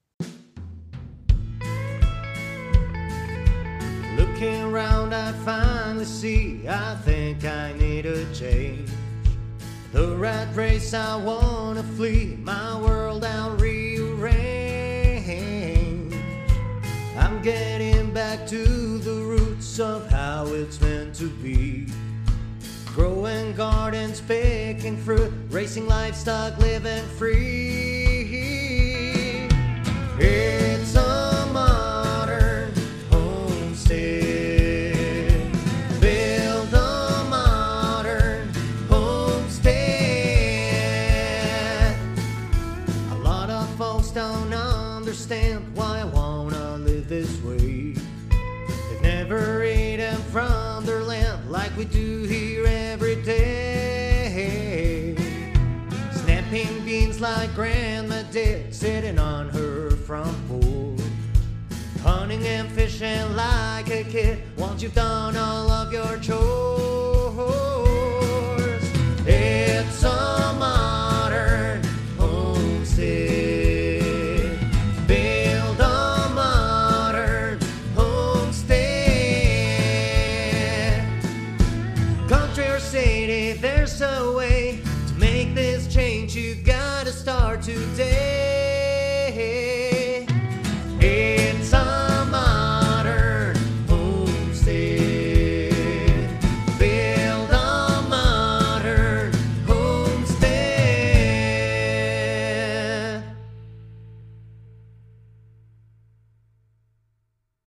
[SPEAKER 1] see I think I need a change. The rat race, I wanna flee. My world, I'll rearrange. I'm getting back to the roots of how it's meant to be. Growing gardens, picking fruit, racing livestock, living free. Did, sitting on her front porch. Hunting and fishing like a kid once you've done all of your chores. It's a